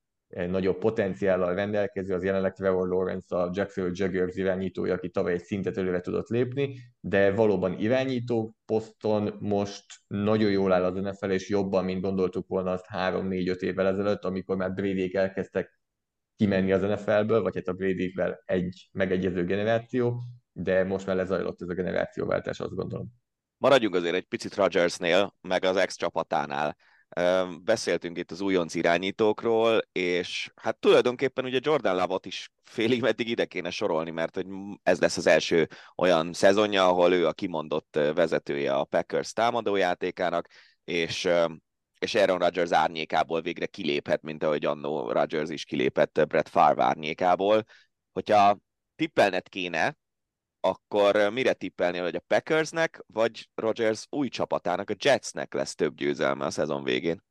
nagyobb potenciállal rendelkező, az jelenleg Trevor Lawrence a Jacksonville Jaguars irányítója, aki tavaly egy szintet előre tudott lépni, de valóban irányító poszton most nagyon jól áll az NFL, és jobban, mint gondoltuk volna azt 3-4-5 évvel ezelőtt, amikor már brady elkezdtek kimenni az NFL-ből, vagy hát a brady egy megegyező generáció, de most már lezajlott ez a generációváltás, azt gondolom. Maradjunk azért egy picit Rodgersnél, meg az ex csapatánál. Beszéltünk itt az újonc irányítókról, és hát tulajdonképpen ugye Jordan Lavot is félig meddig ide kéne sorolni, mert hogy ez lesz az első olyan szezonja, ahol ő a kimondott vezetője a Packers támadójátékának, és és Aaron Rodgers árnyékából végre kiléphet, mint ahogy annó Rodgers is kilépett Brett Favre árnyékából. Hogyha tippelnet kéne, akkor mire tippelni, hogy a Packersnek, vagy Rodgers új csapatának, a Jetsnek lesz több győzelme a szezon végén?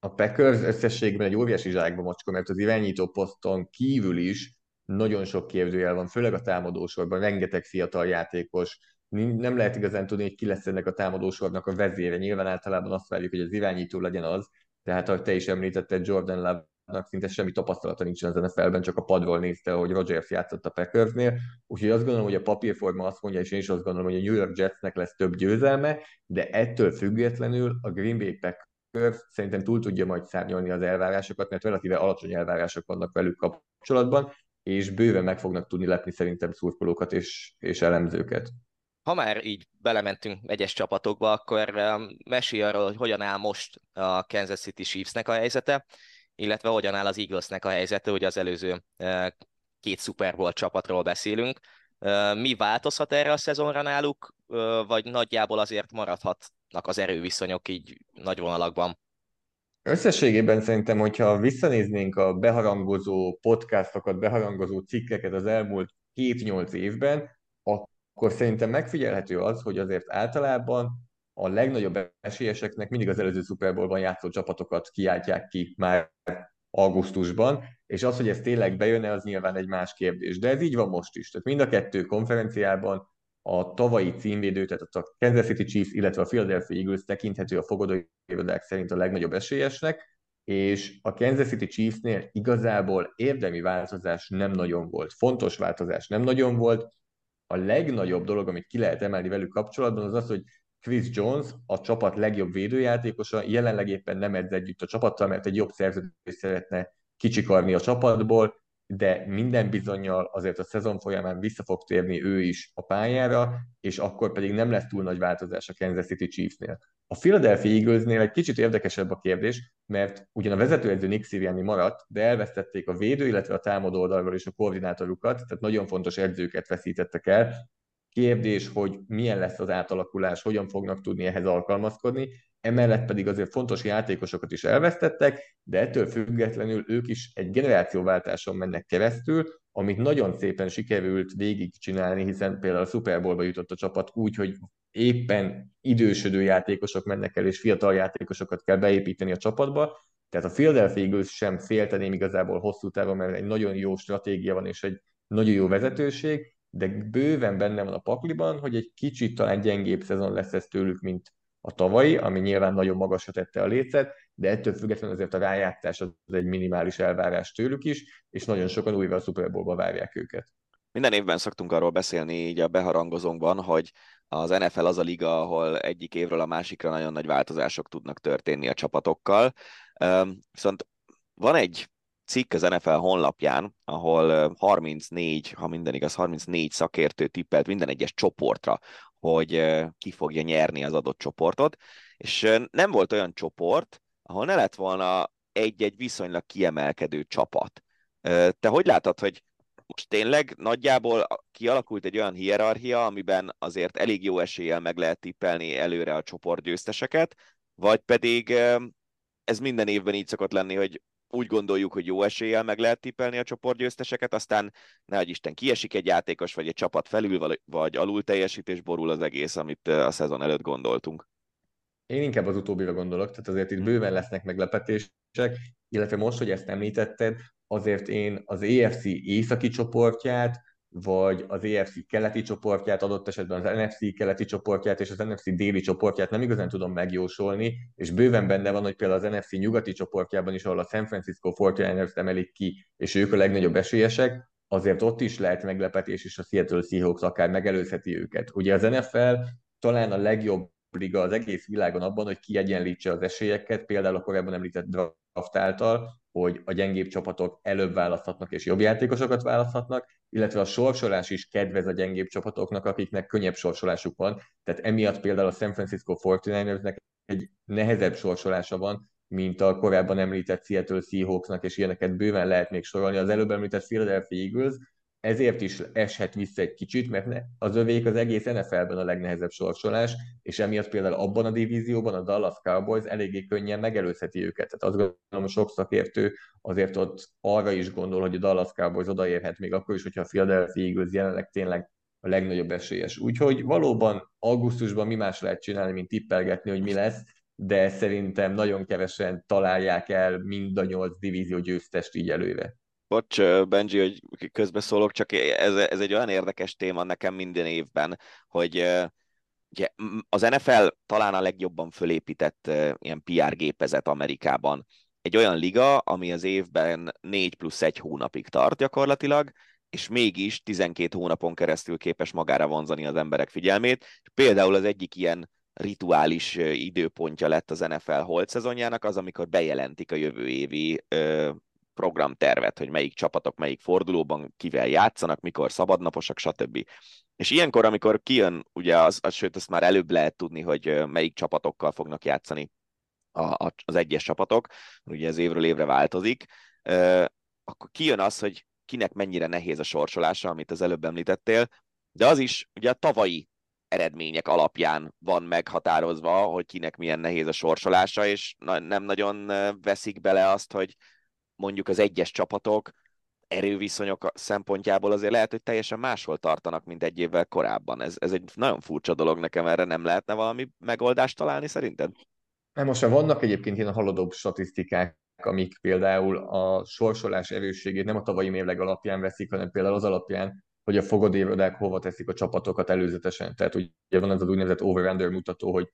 A Packers összességben egy óriási zsákba macska, mert az irányító poszton kívül is nagyon sok kérdőjel van, főleg a támadósorban, rengeteg fiatal játékos, nem lehet igazán tudni, hogy ki lesz ennek a támadósornak a vezére. Nyilván általában azt várjuk, hogy az irányító legyen az, tehát ahogy te is említetted, Jordan Love szinte semmi tapasztalata nincsen az NFL-ben, csak a padról nézte, hogy Rodgers játszott a Packersnél, úgyhogy azt gondolom, hogy a papírforma azt mondja, és én is azt gondolom, hogy a New York Jetsnek lesz több győzelme, de ettől függetlenül a Green Bay Packers szerintem túl tudja majd szárnyalni az elvárásokat, mert relatíve alacsony elvárások vannak velük kapcsolatban, és bőven meg fognak tudni lepni szerintem szurkolókat és, és elemzőket. Ha már így belementünk egyes csapatokba, akkor um, mesélj arról, hogy hogyan áll most a Kansas City Chiefsnek a helyzete, illetve hogyan áll az Eaglesnek a helyzete, hogy az előző uh, két Super Bowl csapatról beszélünk. Uh, mi változhat erre a szezonra náluk, uh, vagy nagyjából azért maradhatnak az erőviszonyok így nagy vonalakban? Összességében szerintem, hogyha visszanéznénk a beharangozó podcastokat, beharangozó cikkeket az elmúlt 7-8 évben, akkor szerintem megfigyelhető az, hogy azért általában a legnagyobb esélyeseknek mindig az előző Super Bowl-ban játszó csapatokat kiáltják ki már augusztusban, és az, hogy ez tényleg bejönne, az nyilván egy más kérdés. De ez így van most is. Tehát mind a kettő konferenciában a tavalyi címvédő, tehát a Kansas City Chiefs, illetve a Philadelphia Eagles tekinthető a fogadói szerint a legnagyobb esélyesnek, és a Kansas City Chiefsnél igazából érdemi változás nem nagyon volt. Fontos változás nem nagyon volt. A legnagyobb dolog, amit ki lehet emelni velük kapcsolatban, az az, hogy Chris Jones, a csapat legjobb védőjátékosa, jelenleg éppen nem edz együtt a csapattal, mert egy jobb szerződést szeretne kicsikarni a csapatból, de minden bizonyal azért a szezon folyamán vissza fog térni ő is a pályára, és akkor pedig nem lesz túl nagy változás a Kansas City Chiefsnél. A Philadelphia Eaglesnél egy kicsit érdekesebb a kérdés, mert ugyan a vezetőedző Nick Sirianni maradt, de elvesztették a védő, illetve a támadó oldalról is a koordinátorukat, tehát nagyon fontos edzőket veszítettek el. Kérdés, hogy milyen lesz az átalakulás, hogyan fognak tudni ehhez alkalmazkodni, emellett pedig azért fontos játékosokat is elvesztettek, de ettől függetlenül ők is egy generációváltáson mennek keresztül, amit nagyon szépen sikerült végigcsinálni, hiszen például a Super Bowlba jutott a csapat úgy, hogy éppen idősödő játékosok mennek el, és fiatal játékosokat kell beépíteni a csapatba, tehát a Philadelphia Eagles sem félteném igazából hosszú távon, mert egy nagyon jó stratégia van, és egy nagyon jó vezetőség, de bőven benne van a pakliban, hogy egy kicsit talán gyengébb szezon lesz ez tőlük, mint a tavalyi, ami nyilván nagyon magasra tette a lécet, de ettől függetlenül azért a rájátszás az egy minimális elvárás tőlük is, és nagyon sokan újra a Super Bowl-ba várják őket. Minden évben szoktunk arról beszélni így a beharangozónkban, hogy az NFL az a liga, ahol egyik évről a másikra nagyon nagy változások tudnak történni a csapatokkal. Viszont van egy cikk az NFL honlapján, ahol 34, ha minden igaz, 34 szakértő tippelt minden egyes csoportra, hogy ki fogja nyerni az adott csoportot, és nem volt olyan csoport, ahol ne lett volna egy-egy viszonylag kiemelkedő csapat. Te hogy látod, hogy most tényleg nagyjából kialakult egy olyan hierarchia, amiben azért elég jó eséllyel meg lehet tippelni előre a csoport győzteseket, vagy pedig ez minden évben így szokott lenni, hogy úgy gondoljuk, hogy jó eséllyel meg lehet tippelni a csoportgyőzteseket, aztán nehogy Isten kiesik egy játékos, vagy egy csapat felül, vagy, alul teljesítés borul az egész, amit a szezon előtt gondoltunk. Én inkább az utóbbira gondolok, tehát azért itt bőven lesznek meglepetések, illetve most, hogy ezt említetted, azért én az EFC északi csoportját, vagy az EFC keleti csoportját, adott esetben az NFC keleti csoportját és az NFC déli csoportját nem igazán tudom megjósolni, és bőven benne van, hogy például az NFC nyugati csoportjában is, ahol a San Francisco 49ers emelik ki, és ők a legnagyobb esélyesek, azért ott is lehet meglepetés, és a Seattle Seahawks akár megelőzheti őket. Ugye az NFL talán a legjobb liga az egész világon abban, hogy kiegyenlítse az esélyeket, például a korábban említett draft által, hogy a gyengébb csapatok előbb választhatnak és jobb játékosokat választhatnak, illetve a sorsolás is kedvez a gyengébb csapatoknak, akiknek könnyebb sorsolásuk van. Tehát emiatt például a San Francisco 49ersnek egy nehezebb sorsolása van, mint a korábban említett Seattle Seahawksnak, és ilyeneket bőven lehet még sorolni. Az előbb említett Philadelphia Eagles ezért is eshet vissza egy kicsit, mert az övék az egész NFL-ben a legnehezebb sorsolás, és emiatt például abban a divízióban a Dallas Cowboys eléggé könnyen megelőzheti őket. Tehát azt gondolom, sok szakértő azért ott arra is gondol, hogy a Dallas Cowboys odaérhet még akkor is, hogyha a Philadelphia Eagles jelenleg tényleg a legnagyobb esélyes. Úgyhogy valóban augusztusban mi más lehet csinálni, mint tippelgetni, hogy mi lesz, de szerintem nagyon kevesen találják el mind a nyolc divízió győztest így előre. Bocs, Benji, hogy közbeszólok, csak ez, ez egy olyan érdekes téma nekem minden évben, hogy ugye, az NFL talán a legjobban fölépített ilyen PR gépezet Amerikában. Egy olyan liga, ami az évben 4 plusz 1 hónapig tart gyakorlatilag, és mégis 12 hónapon keresztül képes magára vonzani az emberek figyelmét. Például az egyik ilyen rituális időpontja lett az NFL holt szezonjának az, amikor bejelentik a jövő évi programtervet, hogy melyik csapatok melyik fordulóban kivel játszanak, mikor szabadnaposak, stb. És ilyenkor, amikor kijön, ugye az, az, sőt, ezt már előbb lehet tudni, hogy melyik csapatokkal fognak játszani a, a, az egyes csapatok, ugye ez évről évre változik, akkor kijön az, hogy kinek mennyire nehéz a sorsolása, amit az előbb említettél, de az is ugye a tavalyi eredmények alapján van meghatározva, hogy kinek milyen nehéz a sorsolása, és nem nagyon veszik bele azt, hogy mondjuk az egyes csapatok erőviszonyok szempontjából azért lehet, hogy teljesen máshol tartanak, mint egy évvel korábban. Ez, ez egy nagyon furcsa dolog nekem, erre nem lehetne valami megoldást találni szerinted? Nem, most már vannak egyébként ilyen haladóbb statisztikák, amik például a sorsolás erősségét nem a tavalyi mérleg alapján veszik, hanem például az alapján, hogy a fogadérodák hova teszik a csapatokat előzetesen. Tehát ugye van az az úgynevezett over mutató, hogy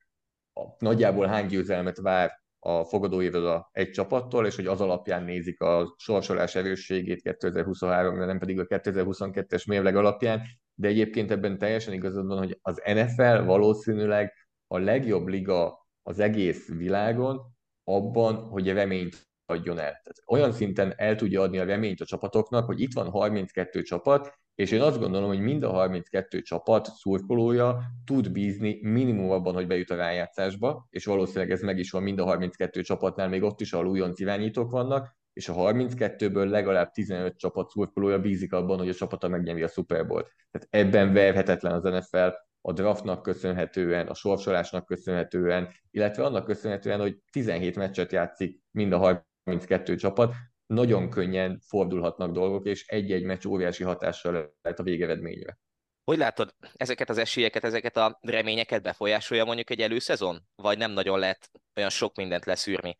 nagyjából hány győzelmet vár a fogadóiroda egy csapattól, és hogy az alapján nézik a sorsolás erősségét 2023-ra, nem pedig a 2022-es mérleg alapján, de egyébként ebben teljesen igazad van, hogy az NFL valószínűleg a legjobb liga az egész világon abban, hogy reményt adjon el. Tehát olyan szinten el tudja adni a reményt a csapatoknak, hogy itt van 32 csapat, és én azt gondolom, hogy mind a 32 csapat szurkolója tud bízni minimum abban, hogy bejut a rájátszásba, és valószínűleg ez meg is van mind a 32 csapatnál, még ott is, ahol újonc irányítók vannak, és a 32-ből legalább 15 csapat szurkolója bízik abban, hogy a csapata megnyeri a Super Bowl-t. Tehát ebben verhetetlen az NFL a draftnak köszönhetően, a sorsolásnak köszönhetően, illetve annak köszönhetően, hogy 17 meccset játszik mind a 32 csapat, nagyon könnyen fordulhatnak dolgok, és egy-egy meccs óriási hatással lehet a végeredményre. Hogy látod, ezeket az esélyeket, ezeket a reményeket befolyásolja mondjuk egy előszezon? Vagy nem nagyon lehet olyan sok mindent leszűrni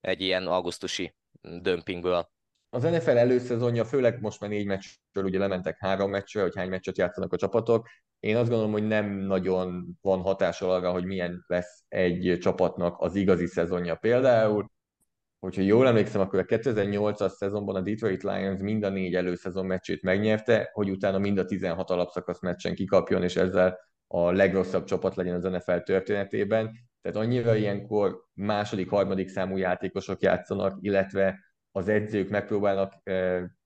egy ilyen augusztusi dömpingből? Az NFL előszezonja, főleg most már négy meccsről ugye lementek három meccsre, hogy hány meccset játszanak a csapatok. Én azt gondolom, hogy nem nagyon van hatással arra, hogy milyen lesz egy csapatnak az igazi szezonja például hogyha jól emlékszem, akkor a 2008-as szezonban a Detroit Lions mind a négy előszezon meccsét megnyerte, hogy utána mind a 16 alapszakasz meccsen kikapjon, és ezzel a legrosszabb csapat legyen az NFL történetében. Tehát annyira ilyenkor második, harmadik számú játékosok játszanak, illetve az edzők megpróbálnak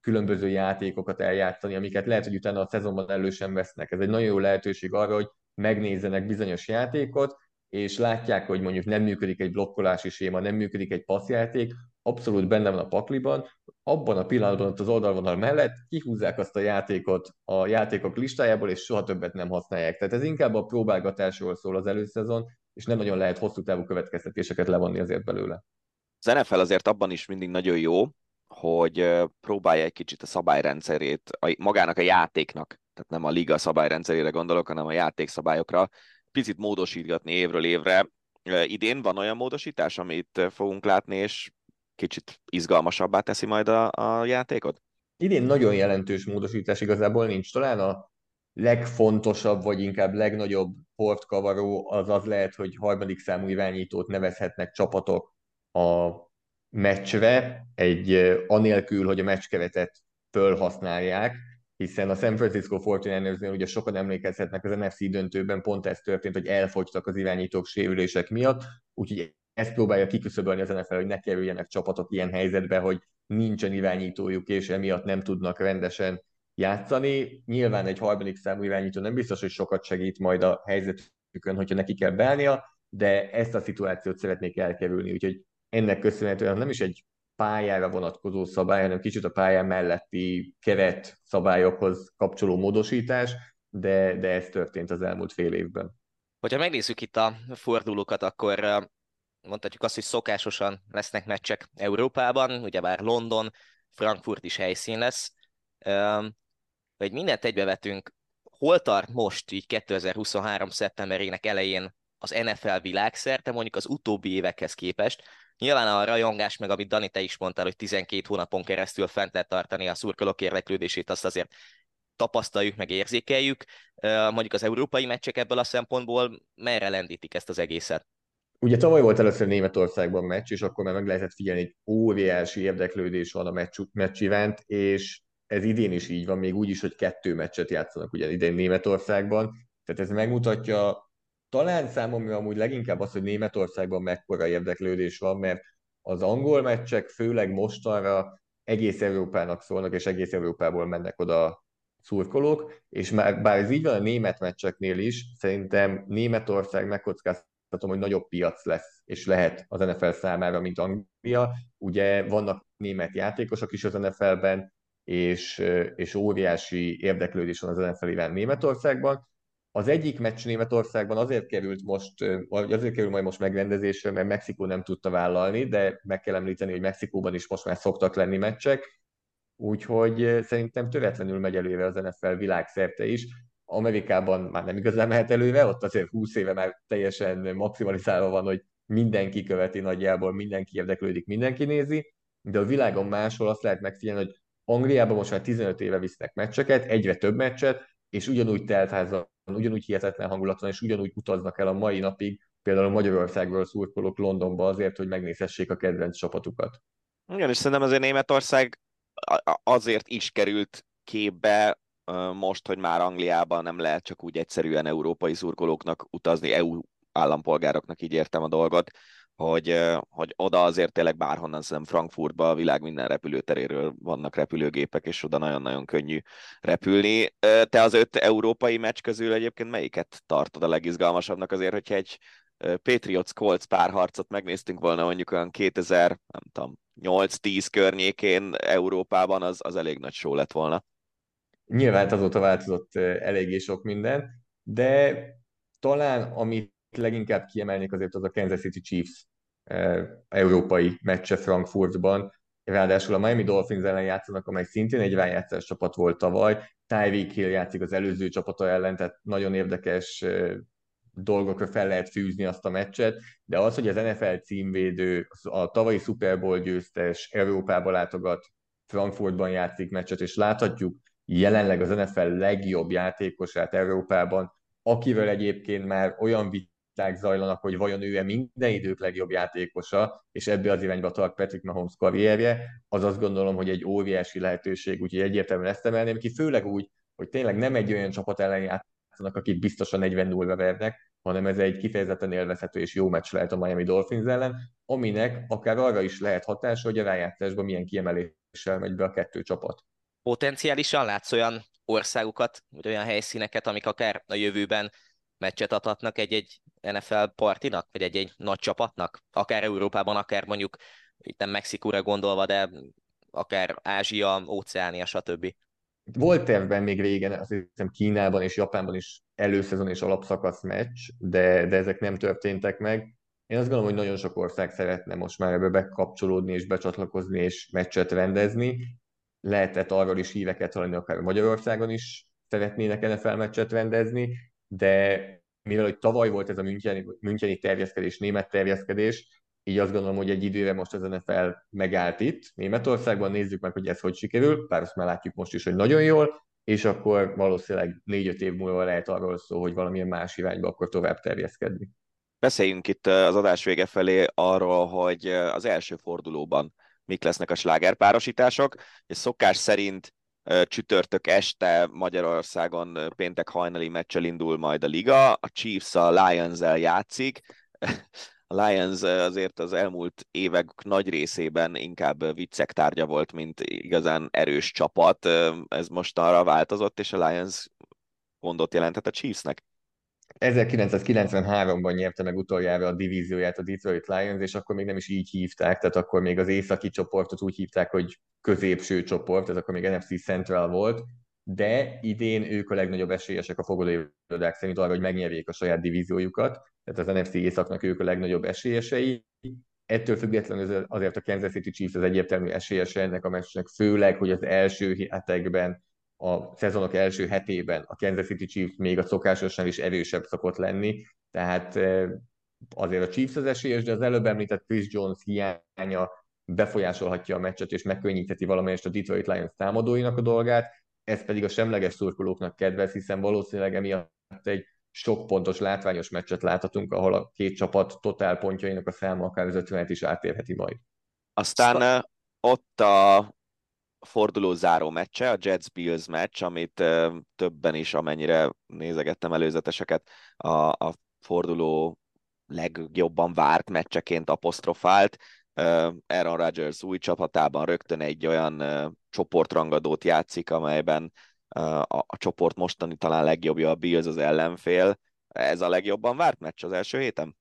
különböző játékokat eljátszani, amiket lehet, hogy utána a szezonban elő vesznek. Ez egy nagyon jó lehetőség arra, hogy megnézzenek bizonyos játékot, és látják, hogy mondjuk nem működik egy blokkolási séma, nem működik egy passzjáték, abszolút benne van a pakliban, abban a pillanatban ott az oldalvonal mellett kihúzzák azt a játékot a játékok listájából, és soha többet nem használják. Tehát ez inkább a próbálgatásról szól az előszezon, és nem nagyon lehet hosszú távú következtetéseket levonni azért belőle. Az NFL azért abban is mindig nagyon jó, hogy próbálja egy kicsit a szabályrendszerét, a, magának a játéknak, tehát nem a liga szabályrendszerére gondolok, hanem a játékszabályokra picit módosítgatni évről évre. Idén van olyan módosítás, amit fogunk látni, és kicsit izgalmasabbá teszi majd a, a játékot? Idén nagyon jelentős módosítás igazából nincs. Talán a legfontosabb, vagy inkább legnagyobb portkavaró az az lehet, hogy harmadik számú irányítót nevezhetnek csapatok a meccsre, egy anélkül, hogy a meccskeretet fölhasználják, hiszen a San Francisco 49ersnél ugye sokan emlékezhetnek az NFC döntőben, pont ez történt, hogy elfogytak az irányítók sérülések miatt, úgyhogy ezt próbálja kiküszöbölni az NFL, hogy ne kerüljenek csapatok ilyen helyzetbe, hogy nincsen irányítójuk, és emiatt nem tudnak rendesen játszani. Nyilván egy harmadik számú irányító nem biztos, hogy sokat segít majd a helyzetükön, hogyha neki kell beállnia, de ezt a szituációt szeretnék elkerülni, úgyhogy ennek köszönhetően nem is egy pályára vonatkozó szabály, hanem kicsit a pályán melletti keret szabályokhoz kapcsoló módosítás, de, de ez történt az elmúlt fél évben. Hogyha megnézzük itt a fordulókat, akkor mondhatjuk azt, hogy szokásosan lesznek meccsek Európában, ugyebár London, Frankfurt is helyszín lesz. Hogy mindent egybevetünk, hol tart most, így 2023. szeptemberének elején az NFL világszerte, mondjuk az utóbbi évekhez képest, Nyilván a rajongás, meg amit Dani, te is mondtál, hogy 12 hónapon keresztül fent lehet tartani a szurkolók érdeklődését, azt azért tapasztaljuk, meg érzékeljük. Mondjuk az európai meccsek ebből a szempontból merre lendítik ezt az egészet? Ugye tavaly volt először Németországban meccs, és akkor már meg lehetett figyelni, hogy óriási érdeklődés van a meccs, meccs iránt, és ez idén is így van, még úgy is, hogy kettő meccset játszanak ugye idén Németországban. Tehát ez megmutatja talán számomra amúgy leginkább az, hogy Németországban mekkora érdeklődés van, mert az angol meccsek főleg mostanra egész Európának szólnak, és egész Európából mennek oda szurkolók, és már bár ez így van a német meccseknél is, szerintem Németország megkockáztatom, hogy nagyobb piac lesz, és lehet az NFL számára, mint Anglia. Ugye vannak német játékosok is az NFL-ben, és, és óriási érdeklődés van az NFL iránt Németországban. Az egyik meccs Németországban azért került most, azért kerül majd most megrendezésre, mert Mexikó nem tudta vállalni, de meg kell említeni, hogy Mexikóban is most már szoktak lenni meccsek, úgyhogy szerintem töretlenül megy előre az NFL világszerte is. Amerikában már nem igazán mehet előre, ott azért 20 éve már teljesen maximalizálva van, hogy mindenki követi nagyjából, mindenki érdeklődik, mindenki nézi, de a világon máshol azt lehet megfigyelni, hogy Angliában most már 15 éve visznek meccseket, egyre több meccset, és ugyanúgy teltházan, ugyanúgy hihetetlen hangulaton, és ugyanúgy utaznak el a mai napig, például Magyarországról szurkolók Londonba azért, hogy megnézhessék a kedvenc csapatukat. Igen, és szerintem azért Németország azért is került képbe most, hogy már Angliában nem lehet csak úgy egyszerűen európai szurkolóknak utazni, EU állampolgároknak így értem a dolgot, hogy, hogy oda azért tényleg bárhonnan szerintem Frankfurtba a világ minden repülőteréről vannak repülőgépek, és oda nagyon-nagyon könnyű repülni. Te az öt európai meccs közül egyébként melyiket tartod a legizgalmasabbnak azért, hogyha egy Patriots Colts párharcot megnéztünk volna mondjuk olyan 2000, nem tudom, 8-10 környékén Európában, az, az elég nagy show lett volna. Nyilván azóta változott eléggé sok minden, de talán amit leginkább kiemelnék azért az a Kansas City Chiefs európai meccse Frankfurtban, ráadásul a Miami Dolphins ellen játszanak, amely szintén egy rájátszás csapat volt tavaly, Tyreek Hill játszik az előző csapata ellen, tehát nagyon érdekes dolgokra fel lehet fűzni azt a meccset, de az, hogy az NFL címvédő, a tavalyi Super Bowl győztes Európába látogat, Frankfurtban játszik meccset, és láthatjuk jelenleg az NFL legjobb játékosát Európában, akivel egyébként már olyan viták zajlanak, hogy vajon ő-e minden idők legjobb játékosa, és ebbe az irányba tart Patrick Mahomes karrierje, az azt gondolom, hogy egy óriási lehetőség, úgyhogy egyértelműen ezt emelném ki, főleg úgy, hogy tényleg nem egy olyan csapat ellen játszanak, akit biztosan 40 0 vernek, hanem ez egy kifejezetten élvezhető és jó meccs lehet a Miami Dolphins ellen, aminek akár arra is lehet hatása, hogy a rájátszásban milyen kiemeléssel megy be a kettő csapat. Potenciálisan látsz olyan országokat, vagy olyan helyszíneket, amik akár a jövőben meccset adhatnak egy-egy NFL partinak, vagy egy-egy nagy csapatnak, akár Európában, akár mondjuk itt nem Mexikóra gondolva, de akár Ázsia, Óceánia, stb. Volt tervben még régen, azt hiszem Kínában és Japánban is előszezon és alapszakasz meccs, de, de ezek nem történtek meg. Én azt gondolom, hogy nagyon sok ország szeretne most már ebbe bekapcsolódni és becsatlakozni és meccset rendezni. Lehetett arról is híveket hallani, akár Magyarországon is szeretnének NFL meccset rendezni, de mivel hogy tavaly volt ez a Müncheni, Müncheni terjeszkedés, német terjeszkedés, így azt gondolom, hogy egy időre most az NFL megállt itt, Németországban, nézzük meg, hogy ez hogy sikerül, bár azt már látjuk most is, hogy nagyon jól, és akkor valószínűleg négy-öt év múlva lehet arról szó, hogy valamilyen más irányba akkor tovább terjeszkedni. Beszéljünk itt az adás vége felé arról, hogy az első fordulóban mik lesznek a slágerpárosítások, és szokás szerint csütörtök este Magyarországon péntek hajnali meccsel indul majd a liga, a Chiefs a Lions-el játszik, a Lions azért az elmúlt évek nagy részében inkább viccek tárgya volt, mint igazán erős csapat. Ez most arra változott, és a Lions gondot jelentett a Chiefsnek. 1993-ban nyerte meg utoljára a divízióját a Detroit Lions, és akkor még nem is így hívták, tehát akkor még az északi csoportot úgy hívták, hogy középső csoport, ez akkor még NFC Central volt, de idén ők a legnagyobb esélyesek a fogadóirodák szerint arra, hogy megnyerjék a saját divíziójukat, tehát az NFC északnak ők a legnagyobb esélyesei. Ettől függetlenül azért a Kansas City Chiefs az egyértelmű esélyese ennek a meccsnek, főleg, hogy az első hetekben a szezonok első hetében a Kansas City Chiefs még a szokásosnál is erősebb szokott lenni, tehát azért a Chiefs az esélyes, de az előbb említett Chris Jones hiánya befolyásolhatja a meccset, és megkönnyítheti valamelyest a Detroit Lions támadóinak a dolgát, ez pedig a semleges szurkolóknak kedvez, hiszen valószínűleg emiatt egy sok pontos, látványos meccset láthatunk, ahol a két csapat totál pontjainak a száma akár az 50 is átérheti majd. Aztán Aztán... ott a forduló záró meccse, a Jets-Bills meccs, amit többen is, amennyire nézegettem előzeteseket, a, a forduló legjobban várt meccseként apostrofált. Aaron Rodgers új csapatában rögtön egy olyan csoportrangadót játszik, amelyben a, a csoport mostani talán legjobbja a Bills az ellenfél. Ez a legjobban várt meccs az első héten?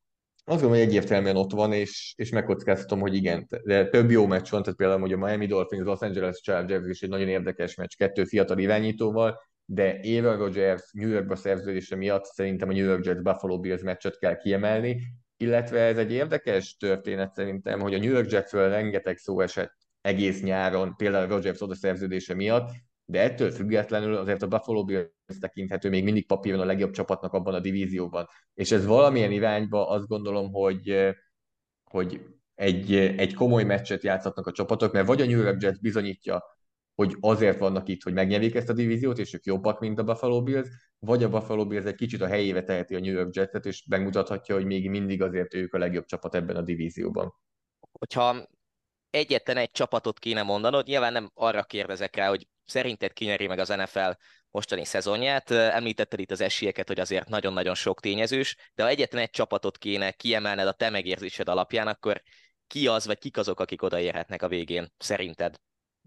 Azt gondolom, hogy egyértelműen ott van, és, és megkockáztatom, hogy igen. De több jó meccs van, tehát például hogy a Miami Dolphins, Los Angeles Chargers is egy nagyon érdekes meccs, kettő fiatal irányítóval, de Aaron Rodgers New Yorkba szerződése miatt szerintem a New York Jets Buffalo Bills meccset kell kiemelni, illetve ez egy érdekes történet szerintem, hogy a New York Jetsről rengeteg szó esett egész nyáron, például Rodgers oda szerződése miatt, de ettől függetlenül azért a Buffalo Bills tekinthető még mindig papíron a legjobb csapatnak abban a divízióban. És ez valamilyen irányba azt gondolom, hogy, hogy egy, egy komoly meccset játszhatnak a csapatok, mert vagy a New York Jets bizonyítja, hogy azért vannak itt, hogy megnyerik ezt a divíziót, és ők jobbak, mint a Buffalo Bills, vagy a Buffalo Bills egy kicsit a helyébe teheti a New York Jetset, és megmutathatja, hogy még mindig azért ők a legjobb csapat ebben a divízióban. Hogyha egyetlen egy csapatot kéne mondanod, nyilván nem arra kérdezek rá, hogy szerinted kinyeri meg az NFL mostani szezonját. Említetted itt az esélyeket, hogy azért nagyon-nagyon sok tényezős, de ha egyetlen egy csapatot kéne kiemelned a te megérzésed alapján, akkor ki az, vagy kik azok, akik odaérhetnek a végén, szerinted?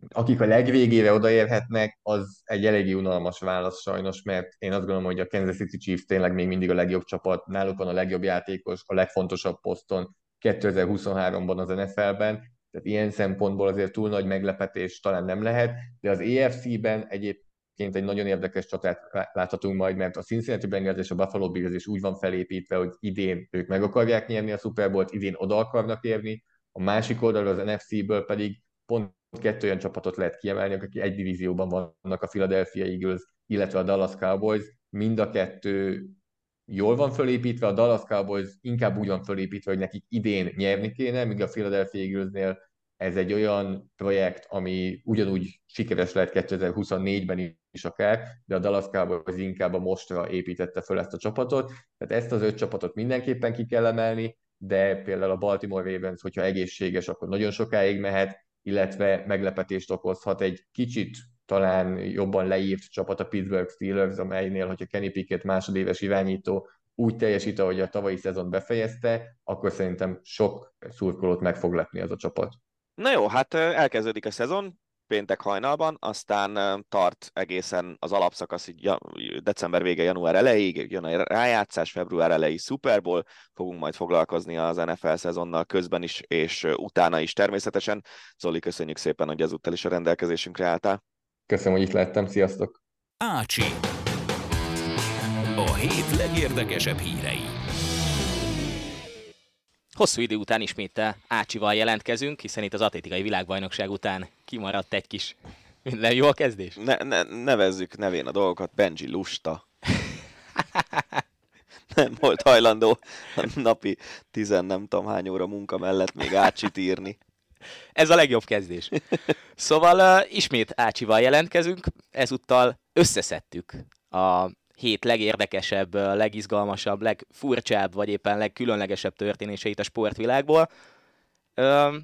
Akik a legvégére odaérhetnek, az egy elég unalmas válasz sajnos, mert én azt gondolom, hogy a Kansas City Chiefs tényleg még mindig a legjobb csapat, náluk van a legjobb játékos, a legfontosabb poszton 2023-ban az NFL-ben, tehát ilyen szempontból azért túl nagy meglepetés talán nem lehet, de az EFC-ben egyébként egy nagyon érdekes csatát láthatunk majd, mert a Cincinnati Bengals és a Buffalo Bills is úgy van felépítve, hogy idén ők meg akarják nyerni a Super Bowl-t, idén oda akarnak érni, a másik oldalról az NFC-ből pedig pont kettő olyan csapatot lehet kiemelni, akik egy divízióban vannak, a Philadelphia Eagles, illetve a Dallas Cowboys, mind a kettő jól van fölépítve, a Dallas Cowboys inkább úgy van fölépítve, hogy nekik idén nyerni kéne, míg a Philadelphia Eaglesnél ez egy olyan projekt, ami ugyanúgy sikeres lehet 2024-ben is akár, de a Dallas Cowboys inkább a mostra építette föl ezt a csapatot, tehát ezt az öt csapatot mindenképpen ki kell emelni, de például a Baltimore Ravens, hogyha egészséges, akkor nagyon sokáig mehet, illetve meglepetést okozhat egy kicsit talán jobban leírt csapat a Pittsburgh Steelers, amelynél, hogyha Kenny Pickett másodéves irányító úgy teljesít, ahogy a tavalyi szezon befejezte, akkor szerintem sok szurkolót meg fog lepni az a csapat. Na jó, hát elkezdődik a szezon, péntek hajnalban, aztán tart egészen az alapszakasz így december vége, január elejéig, jön a rájátszás, február elejé Super Bowl, fogunk majd foglalkozni az NFL szezonnal közben is, és utána is természetesen. Zoli, köszönjük szépen, hogy ezúttal is a rendelkezésünkre álltál. Köszönöm, hogy itt lettem, sziasztok! Ácsi. A hét legérdekesebb hírei. Hosszú idő után ismét Ácsival jelentkezünk, hiszen itt az atlétikai világbajnokság után kimaradt egy kis... Minden jó a kezdés? Ne, ne, nevezzük nevén a dolgokat, Benji lusta. nem volt hajlandó a napi tizen nem tudom hány óra munka mellett még Ácsit írni. Ez a legjobb kezdés. Szóval uh, ismét Ácsival jelentkezünk, ezúttal összeszedtük a hét legérdekesebb, legizgalmasabb, legfurcsább, vagy éppen legkülönlegesebb történéseit a sportvilágból. Ö,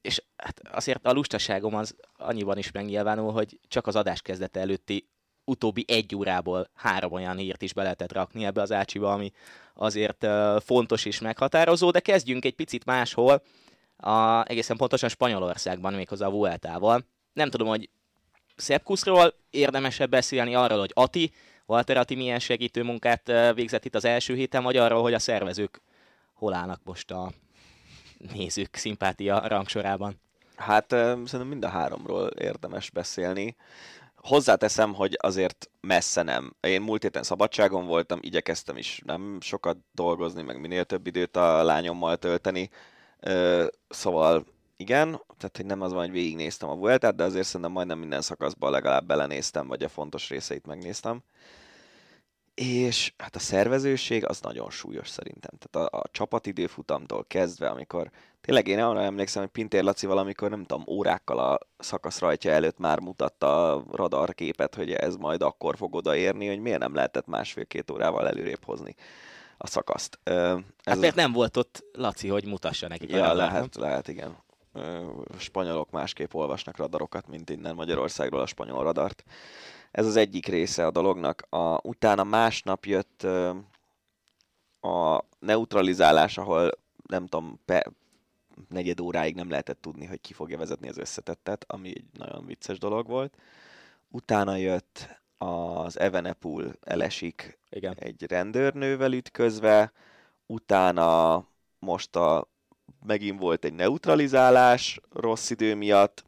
és hát azért a lustaságom az annyiban is megnyilvánul, hogy csak az adás kezdete előtti utóbbi egy órából három olyan hírt is be lehetett rakni ebbe az ácsiba, ami azért uh, fontos és meghatározó, de kezdjünk egy picit máshol, a, egészen pontosan Spanyolországban, méghozzá a Vueltával. Nem tudom, hogy Szepkuszról érdemesebb beszélni arról, hogy Ati Walter Ati milyen segítő munkát végzett itt az első héten, vagy arról, hogy a szervezők hol állnak most a nézők szimpátia rangsorában? Hát szerintem mind a háromról érdemes beszélni. Hozzáteszem, hogy azért messze nem. Én múlt héten szabadságon voltam, igyekeztem is nem sokat dolgozni, meg minél több időt a lányommal tölteni. Szóval igen, tehát hogy nem az van, hogy végignéztem a Vueltát, de azért szerintem majdnem minden szakaszban legalább belenéztem, vagy a fontos részeit megnéztem. És hát a szervezőség az nagyon súlyos szerintem. Tehát a, a csapatidőfutamtól kezdve, amikor tényleg én arra emlékszem, hogy Pintér Laci valamikor, nem tudom, órákkal a szakasz rajtja előtt már mutatta a radarképet, hogy ez majd akkor fog odaérni, hogy miért nem lehetett másfél-két órával előrébb hozni a szakaszt. Ez hát mert nem volt ott Laci, hogy mutassa nekik. Ja, lehet, lehet, igen spanyolok másképp olvasnak radarokat, mint innen Magyarországról a spanyol radart. Ez az egyik része a dolognak. A, utána másnap jött a neutralizálás, ahol nem tudom, pe, negyed óráig nem lehetett tudni, hogy ki fogja vezetni az összetettet, ami egy nagyon vicces dolog volt. Utána jött az Evenepul elesik Igen. egy rendőrnővel ütközve, utána most a, megint volt egy neutralizálás rossz idő miatt,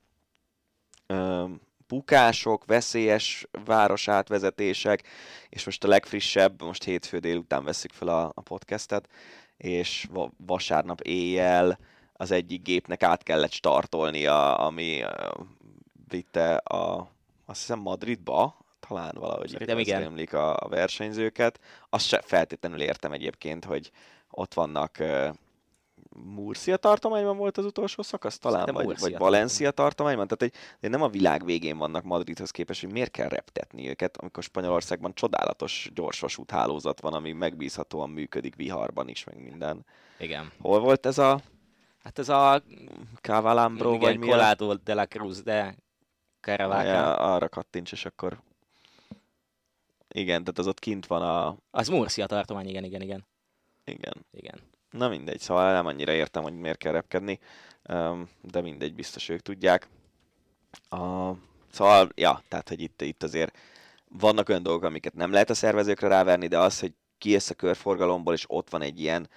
Öm, bukások, veszélyes városátvezetések, és most a legfrissebb, most hétfő délután veszük fel a, a podcastet, és va- vasárnap éjjel az egyik gépnek át kellett startolnia, ami ö, vitte a, azt hiszem Madridba, talán valahogy Szerintem igen. emlik a, a versenyzőket. Azt se feltétlenül értem egyébként, hogy ott vannak ö, Murcia tartományban volt az utolsó szakasz talán, Szerintem vagy, vagy Valencia tartományban, tehát egy, de nem a világ végén vannak Madridhoz képest, hogy miért kell reptetni őket, amikor Spanyolországban csodálatos gyorsvasút hálózat van, ami megbízhatóan működik viharban is, meg minden. Igen. Hol volt ez a Hát ez a Cavalambro, vagy mi. Colado de la Cruz de Caravaca. Ja, arra kattints, és akkor... Igen, tehát az ott kint van a... Az Murcia tartomány, igen, igen, igen. Igen. igen. Na mindegy, szóval nem annyira értem, hogy miért kell repkedni, de mindegy, biztos ők tudják. A, szóval, ja, tehát, hogy itt, itt azért vannak olyan dolgok, amiket nem lehet a szervezőkre ráverni, de az, hogy kijössz a körforgalomból, és ott van egy ilyen,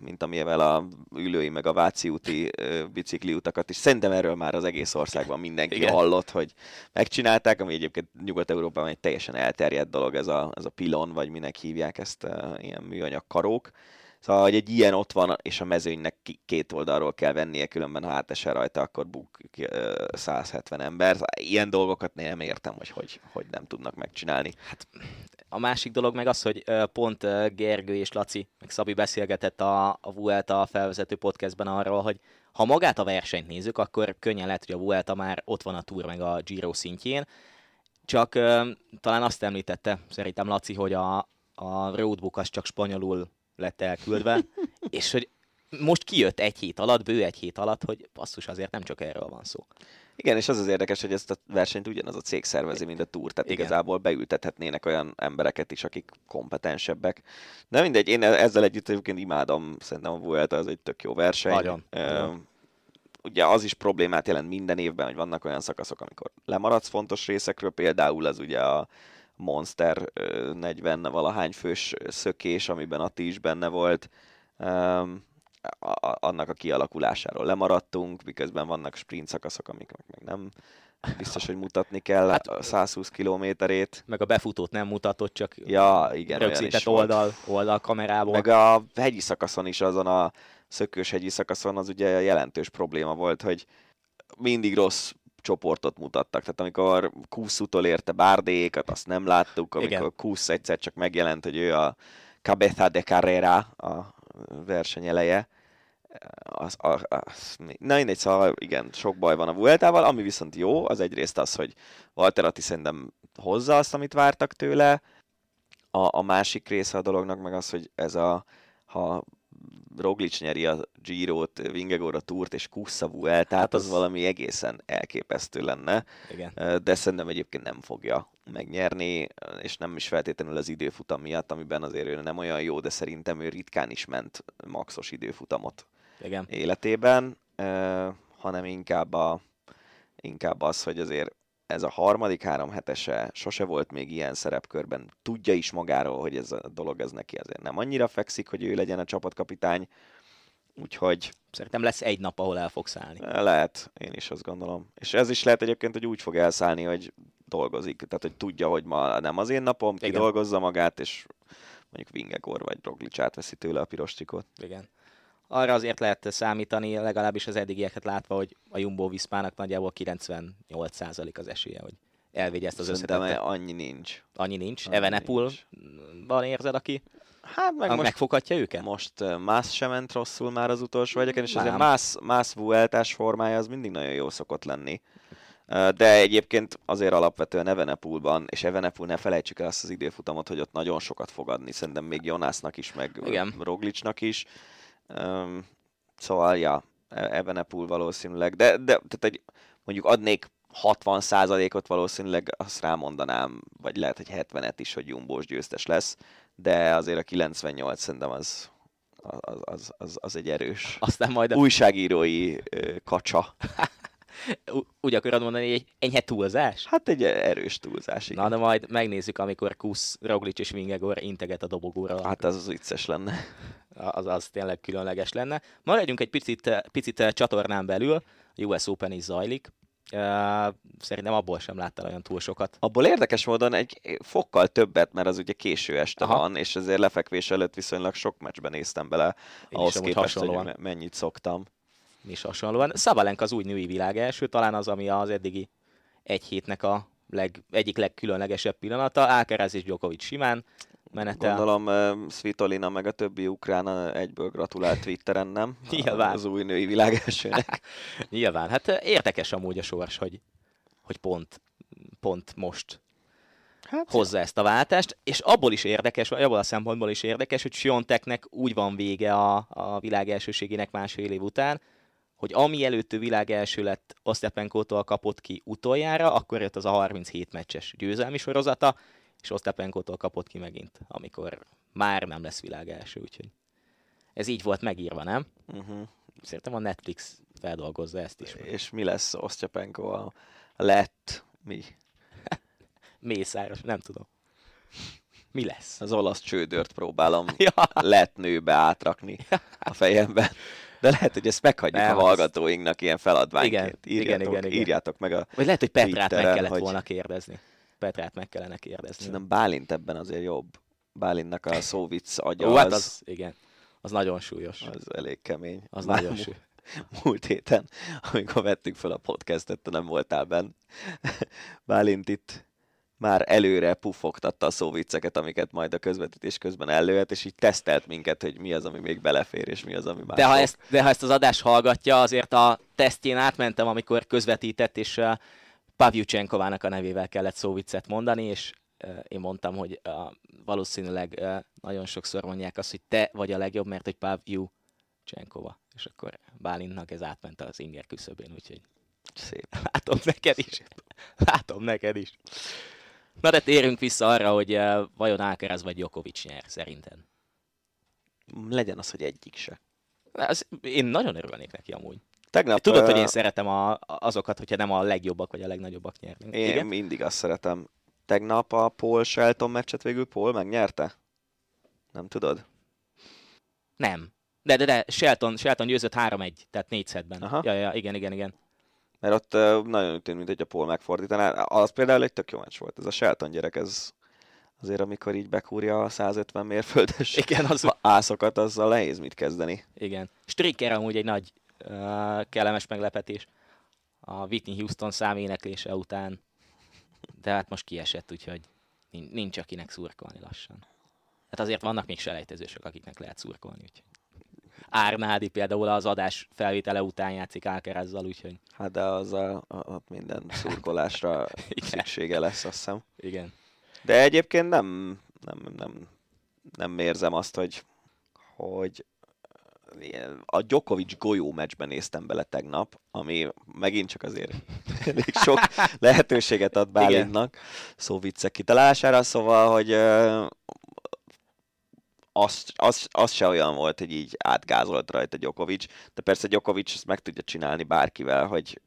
mint amivel a ülői meg a Váci úti bicikliutakat is. Szerintem erről már az egész országban mindenki Igen. hallott, hogy megcsinálták, ami egyébként Nyugat-Európában egy teljesen elterjedt dolog, ez a, ez a pilon, vagy minek hívják ezt, ilyen műanyag karók. Szóval, hogy egy ilyen ott van, és a mezőnynek két oldalról kell vennie, különben ha átesel rajta, akkor buk ki, ö, 170 ember. Szóval Ilyen dolgokat nem értem, hogy, hogy hogy nem tudnak megcsinálni. A másik dolog meg az, hogy pont Gergő és Laci, meg Szabi beszélgetett a, a Vuelta felvezető podcastben arról, hogy ha magát a versenyt nézzük, akkor könnyen lehet, hogy a Vuelta már ott van a Tour meg a Giro szintjén. Csak talán azt említette szerintem Laci, hogy a, a roadbook az csak spanyolul lett elküldve, és hogy most kijött egy hét alatt, bő egy hét alatt, hogy basszus, azért nem csak erről van szó. Igen, és az az érdekes, hogy ezt a versenyt ugyanaz a cég szervezi, mint a Tour, tehát Igen. igazából beültethetnének olyan embereket is, akik kompetensebbek. De mindegy, én ezzel együtt egyébként imádom, szerintem a Vuelta az egy tök jó verseny. Nagyon, nagyon. Ugye az is problémát jelent minden évben, hogy vannak olyan szakaszok, amikor lemaradsz fontos részekről, például az ugye a Monster ö, 40 valahány fős szökés, amiben Ati is benne volt. Öm, a- a- annak a kialakulásáról lemaradtunk, miközben vannak sprint szakaszok, amik meg nem biztos, hogy mutatni kell Hát- a 120 kilométerét. Meg a befutót nem mutatott, csak Ja, igen, rögzített oldal, oldal kamerából. Meg a hegyi szakaszon is, azon a szökős hegyi szakaszon az ugye jelentős probléma volt, hogy mindig rossz csoportot mutattak. Tehát amikor Kusz utolérte Bárdékat, azt nem láttuk, amikor Igen. Kusz egyszer csak megjelent, hogy ő a Cabeza de Carrera, a verseny eleje, az, az, az, na mindegy, szóval igen, sok baj van a Vueltával, ami viszont jó, az egyrészt az, hogy Walter Atti szerintem hozza azt, amit vártak tőle, a, a másik része a dolognak meg az, hogy ez a, ha Roglic nyeri a Giro-t, Vingegor a Tourt és Kussa Vueltát, Hát az, az- valami egészen elképesztő lenne, Igen. de szerintem egyébként nem fogja megnyerni, és nem is feltétlenül az időfutam miatt, amiben azért ő nem olyan jó, de szerintem ő ritkán is ment maxos időfutamot Igen. életében, hanem inkább, a, inkább az, hogy azért ez a harmadik három hetese sose volt még ilyen szerepkörben, tudja is magáról, hogy ez a dolog ez neki azért nem annyira fekszik, hogy ő legyen a csapatkapitány, úgyhogy Szerintem lesz egy nap, ahol el fog szállni. lehet, én is azt gondolom. És ez is lehet egyébként, hogy úgy fog elszállni, hogy dolgozik, tehát hogy tudja, hogy ma nem az én napom, ki Igen. dolgozza magát, és mondjuk Vingegor vagy Roglic átveszi tőle a piros csikot. Igen. Arra azért lehet számítani, legalábbis az eddigieket látva, hogy a Jumbo Viszpának nagyjából 98% az esélye, hogy elvigye ezt az összetettet. annyi nincs. Annyi nincs. annyi Evenepul van érzed, aki Hát meg most, megfoghatja őket? most Mász sem ment rosszul már az utolsó egyeken, és azért Mász, Mász Vueltás formája az mindig nagyon jó szokott lenni. De egyébként azért alapvetően Evenepulban, és Evenepul ne felejtsük el azt az időfutamot, hogy ott nagyon sokat fog adni, szerintem még Jonásznak is, meg Igen. Roglicnak is. Um, szóval, ja, E- Evenepul valószínűleg, de, de tehát egy, mondjuk adnék 60%-ot valószínűleg, azt rámondanám, vagy lehet, hogy 70-et is, hogy Jumbós győztes lesz, de azért a 98 szerintem az, az, az, az, az egy erős Aztán majd a... újságírói ö, kacsa. Úgy akarod mondani, hogy egy enyhe túlzás? Hát egy erős túlzás, igen. Na, de majd megnézzük, amikor Kusz, Roglic és Vingegor integet a dobogóra. Hát ez az vicces lenne. az, az tényleg különleges lenne. Maradjunk egy picit, picit csatornán belül, a US Open is zajlik. Uh, szerintem abból sem láttál olyan túl sokat. Abból érdekes módon egy fokkal többet, mert az ugye késő este Aha. van, és ezért lefekvés előtt viszonylag sok meccsben néztem bele, Én ahhoz képest, hogy hasonlóan. me- mennyit szoktam. Is hasonlóan. Szabalenka az új női világ első, talán az, ami az eddigi egy hétnek a leg, egyik legkülönlegesebb pillanata. Alcaraz és Djokovic simán menetel. Gondolom uh, Svitolina meg a többi ukrán egyből gratulált Twitteren, nem? Nyilván. Az új női világ elsőnek. Nyilván, hát érdekes amúgy a sors, hogy, hogy pont, pont most Hát, hozza ezt a váltást, és abból is érdekes, vagy abból a szempontból is érdekes, hogy Sionteknek úgy van vége a, a világ elsőségének másfél év után, hogy ami előtt világ első lett, Osztepenkótól kapott ki utoljára, akkor jött az a 37 meccses győzelmi sorozata, és Osztepenkótól kapott ki megint, amikor már nem lesz világ első, úgyhogy ez így volt megírva, nem? uh-huh. Szerintem a Netflix feldolgozza ezt is. És mi lesz Osztyapenko a lett? Mi? Mészáros, nem tudom. Mi lesz? Az olasz csődört próbálom Ja, lett nőbe átrakni a fejemben. De lehet, hogy ezt meghagyjuk Nem, a hallgatóinknak ilyen feladványként. Igen, igen, igen, igen. írjátok meg a... vagy lehet, hogy Petrát meg kellett hogy- volna kérdezni. Petrát meg kellene kérdezni. Szerintem Bálint ebben azért jobb. Bálintnak a szóvic agya Ó, hát az, az, igen, az nagyon súlyos. az elég kemény. Az Már nagyon súlyos. Múlt héten, amikor vettük fel a podcastet, te nem voltál benn. Bálint itt már előre puffogtatta a szóvicceket, amiket majd a közvetítés közben előhet, és így tesztelt minket, hogy mi az, ami még belefér, és mi az, ami már De ha, ezt, de ha ezt az adást hallgatja, azért a tesztjén átmentem, amikor közvetített, és uh, Pavlyuchenkovának a nevével kellett szóviccet mondani, és uh, én mondtam, hogy uh, valószínűleg uh, nagyon sokszor mondják azt, hogy te vagy a legjobb, mert hogy Pavlyuchenkova. És akkor Bálintnak ez átment az inger küszöbén, úgyhogy Szép. látom neked is. Látom neked is. Na de térjünk vissza arra, hogy uh, vajon Alcaraz vagy Djokovic nyer, szerinted. Legyen az, hogy egyik se. Az, én nagyon örülnék neki amúgy. Tegnap, Tudod, hogy ö, én szeretem a, azokat, hogyha nem a legjobbak vagy a legnagyobbak nyernek. Én Igen? mindig azt szeretem. Tegnap a Paul Shelton meccset végül Paul megnyerte? Nem tudod? Nem. De, de, de, Shelton, Shelton győzött 3-1, tehát 4 szedben. Aha. Ja, ja, igen, igen, igen. Mert ott nagyon úgy tűnt, mint hogy a Paul megfordítaná. Az például egy tök jó meccs volt. Ez a Shelton gyerek, ez azért amikor így bekúrja a 150 mérföldes Igen, az, ászokat, azzal nehéz mit kezdeni. igen. Stricker amúgy egy nagy uh, kellemes meglepetés a Whitney Houston száméneklése után. De hát most kiesett, úgyhogy nin- nincs akinek szurkolni lassan. Hát azért vannak még selejtezősök, akiknek lehet szurkolni. Úgyhogy. Árnádi például az adás felvétele után játszik Alcarazzal, úgyhogy Hát de az a, a, a minden szurkolásra szüksége lesz, azt hiszem. igen. De egyébként nem, nem, nem, nem érzem azt, hogy, hogy ilyen- a Djokovic golyó meccsben néztem bele tegnap, ami megint csak azért elég sok lehetőséget ad Bálintnak szó viccek kitalálására, szóval, hogy ö, az, az, az se olyan volt, hogy így átgázolt rajta Djokovic, de persze Djokovic ezt meg tudja csinálni bárkivel, hogy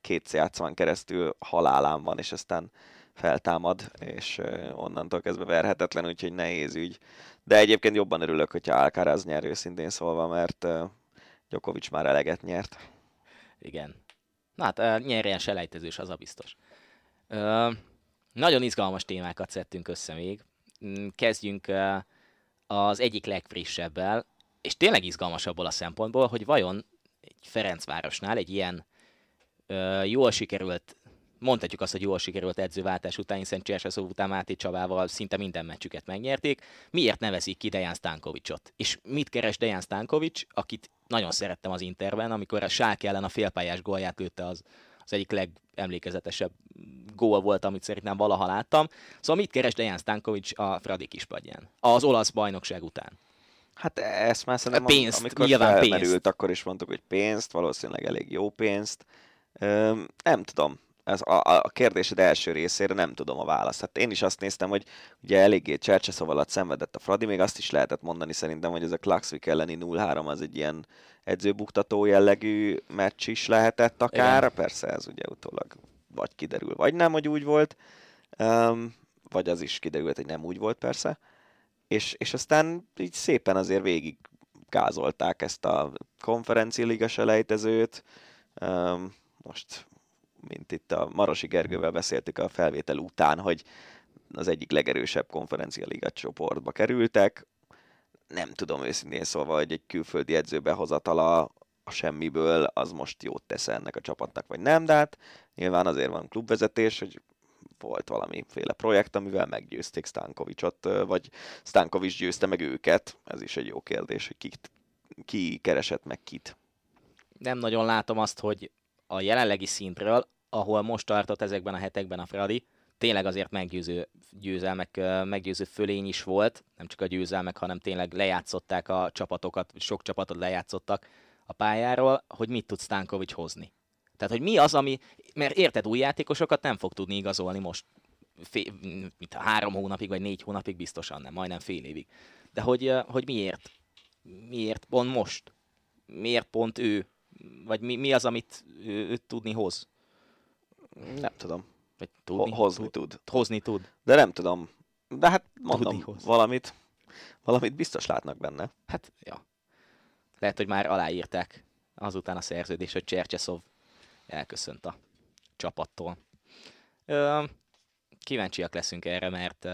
két játszmán keresztül halálán van, és aztán feltámad, és ö, onnantól kezdve verhetetlen, úgyhogy nehéz ügy. De egyébként jobban örülök, hogyha Alcaraz nyer őszintén szólva, mert ö, Djokovic már eleget nyert. Igen. Na hát nyerjen selejtezős, az a biztos. Uh, nagyon izgalmas témákat szedtünk össze még. Mm, Kezdjünk az egyik legfrissebbel, és tényleg izgalmas abból a szempontból, hogy vajon egy Ferencvárosnál egy ilyen uh, jól sikerült, mondhatjuk azt, hogy jól sikerült edzőváltás után, hiszen Cserseszó után Máté Csabával szinte minden meccsüket megnyerték, miért nevezik ki Dejan Stankovicsot? És mit keres Dejan Stankovics, akit nagyon szerettem az Interben, amikor a Sák ellen a félpályás gólját lőtte az, az egyik legemlékezetesebb gól volt, amit szerintem valaha láttam. Szóval mit keres Dejan Stankovics a Fradi kispadján? Az olasz bajnokság után. Hát ezt már szerintem, Pénzt, amikor nyilván felmerült, pénzt. akkor is mondtuk, hogy pénzt, valószínűleg elég jó pénzt. Öm, nem tudom. Ez a, a kérdésed első részére nem tudom a választ. Hát én is azt néztem, hogy ugye eléggé Csercseszov alatt szenvedett a Fradi, még azt is lehetett mondani szerintem, hogy ez a Klaxvik elleni 0-3 az egy ilyen edzőbuktató jellegű meccs is lehetett akár. Igen. Persze ez ugye utólag vagy kiderül, vagy nem, hogy úgy volt. Um, vagy az is kiderült, hogy nem úgy volt persze. És, és aztán így szépen azért végig gázolták ezt a konferencialiga selejtezőt. Um, most mint itt a Marosi Gergővel beszéltük a felvétel után, hogy az egyik legerősebb konferencia liga csoportba kerültek. Nem tudom őszintén szólva, hogy egy külföldi edző behozatala a semmiből az most jót tesz ennek a csapatnak, vagy nem, de hát nyilván azért van klubvezetés, hogy volt valamiféle projekt, amivel meggyőzték Stankovicsot, vagy Stankovics győzte meg őket. Ez is egy jó kérdés, hogy kit, ki keresett meg kit. Nem nagyon látom azt, hogy a jelenlegi szintről, ahol most tartott ezekben a hetekben a Fradi, tényleg azért meggyőző győzelmek, meggyőző fölény is volt, nem csak a győzelmek, hanem tényleg lejátszották a csapatokat, sok csapatot lejátszottak a pályáról, hogy mit tud Stankovics hozni. Tehát, hogy mi az, ami, mert érted, új játékosokat nem fog tudni igazolni most fél, mint három hónapig, vagy négy hónapig biztosan nem, majdnem fél évig. De hogy, hogy miért? Miért pont most? Miért pont ő vagy mi, mi az, amit ő, ő tudni hoz? Nem tudom. Vagy tudni? Hozni tud. Hozni tud. De nem tudom. De hát mondom, valamit, valamit biztos látnak benne. Hát, ja. Lehet, hogy már aláírták azután a szerződés, hogy Csercseszov elköszönt a csapattól. Ö, kíváncsiak leszünk erre, mert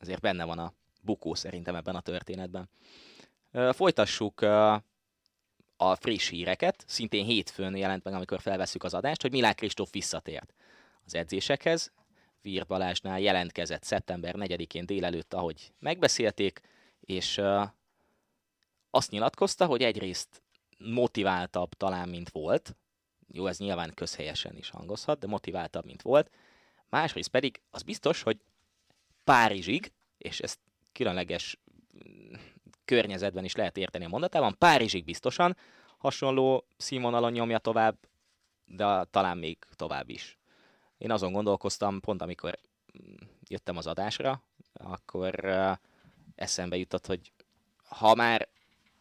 azért benne van a bukó szerintem ebben a történetben. Folytassuk a friss híreket. Szintén hétfőn jelent meg, amikor felveszük az adást, hogy Milák Kristóf visszatért az edzésekhez. Vír Balázsnál jelentkezett szeptember 4-én délelőtt, ahogy megbeszélték, és azt nyilatkozta, hogy egyrészt motiváltabb talán, mint volt. Jó, ez nyilván közhelyesen is hangozhat, de motiváltabb, mint volt. Másrészt pedig az biztos, hogy Párizsig, és ezt különleges környezetben is lehet érteni a mondatában. Párizsig biztosan hasonló színvonalon nyomja tovább, de talán még tovább is. Én azon gondolkoztam, pont amikor mm, jöttem az adásra, akkor eszembe jutott, hogy ha már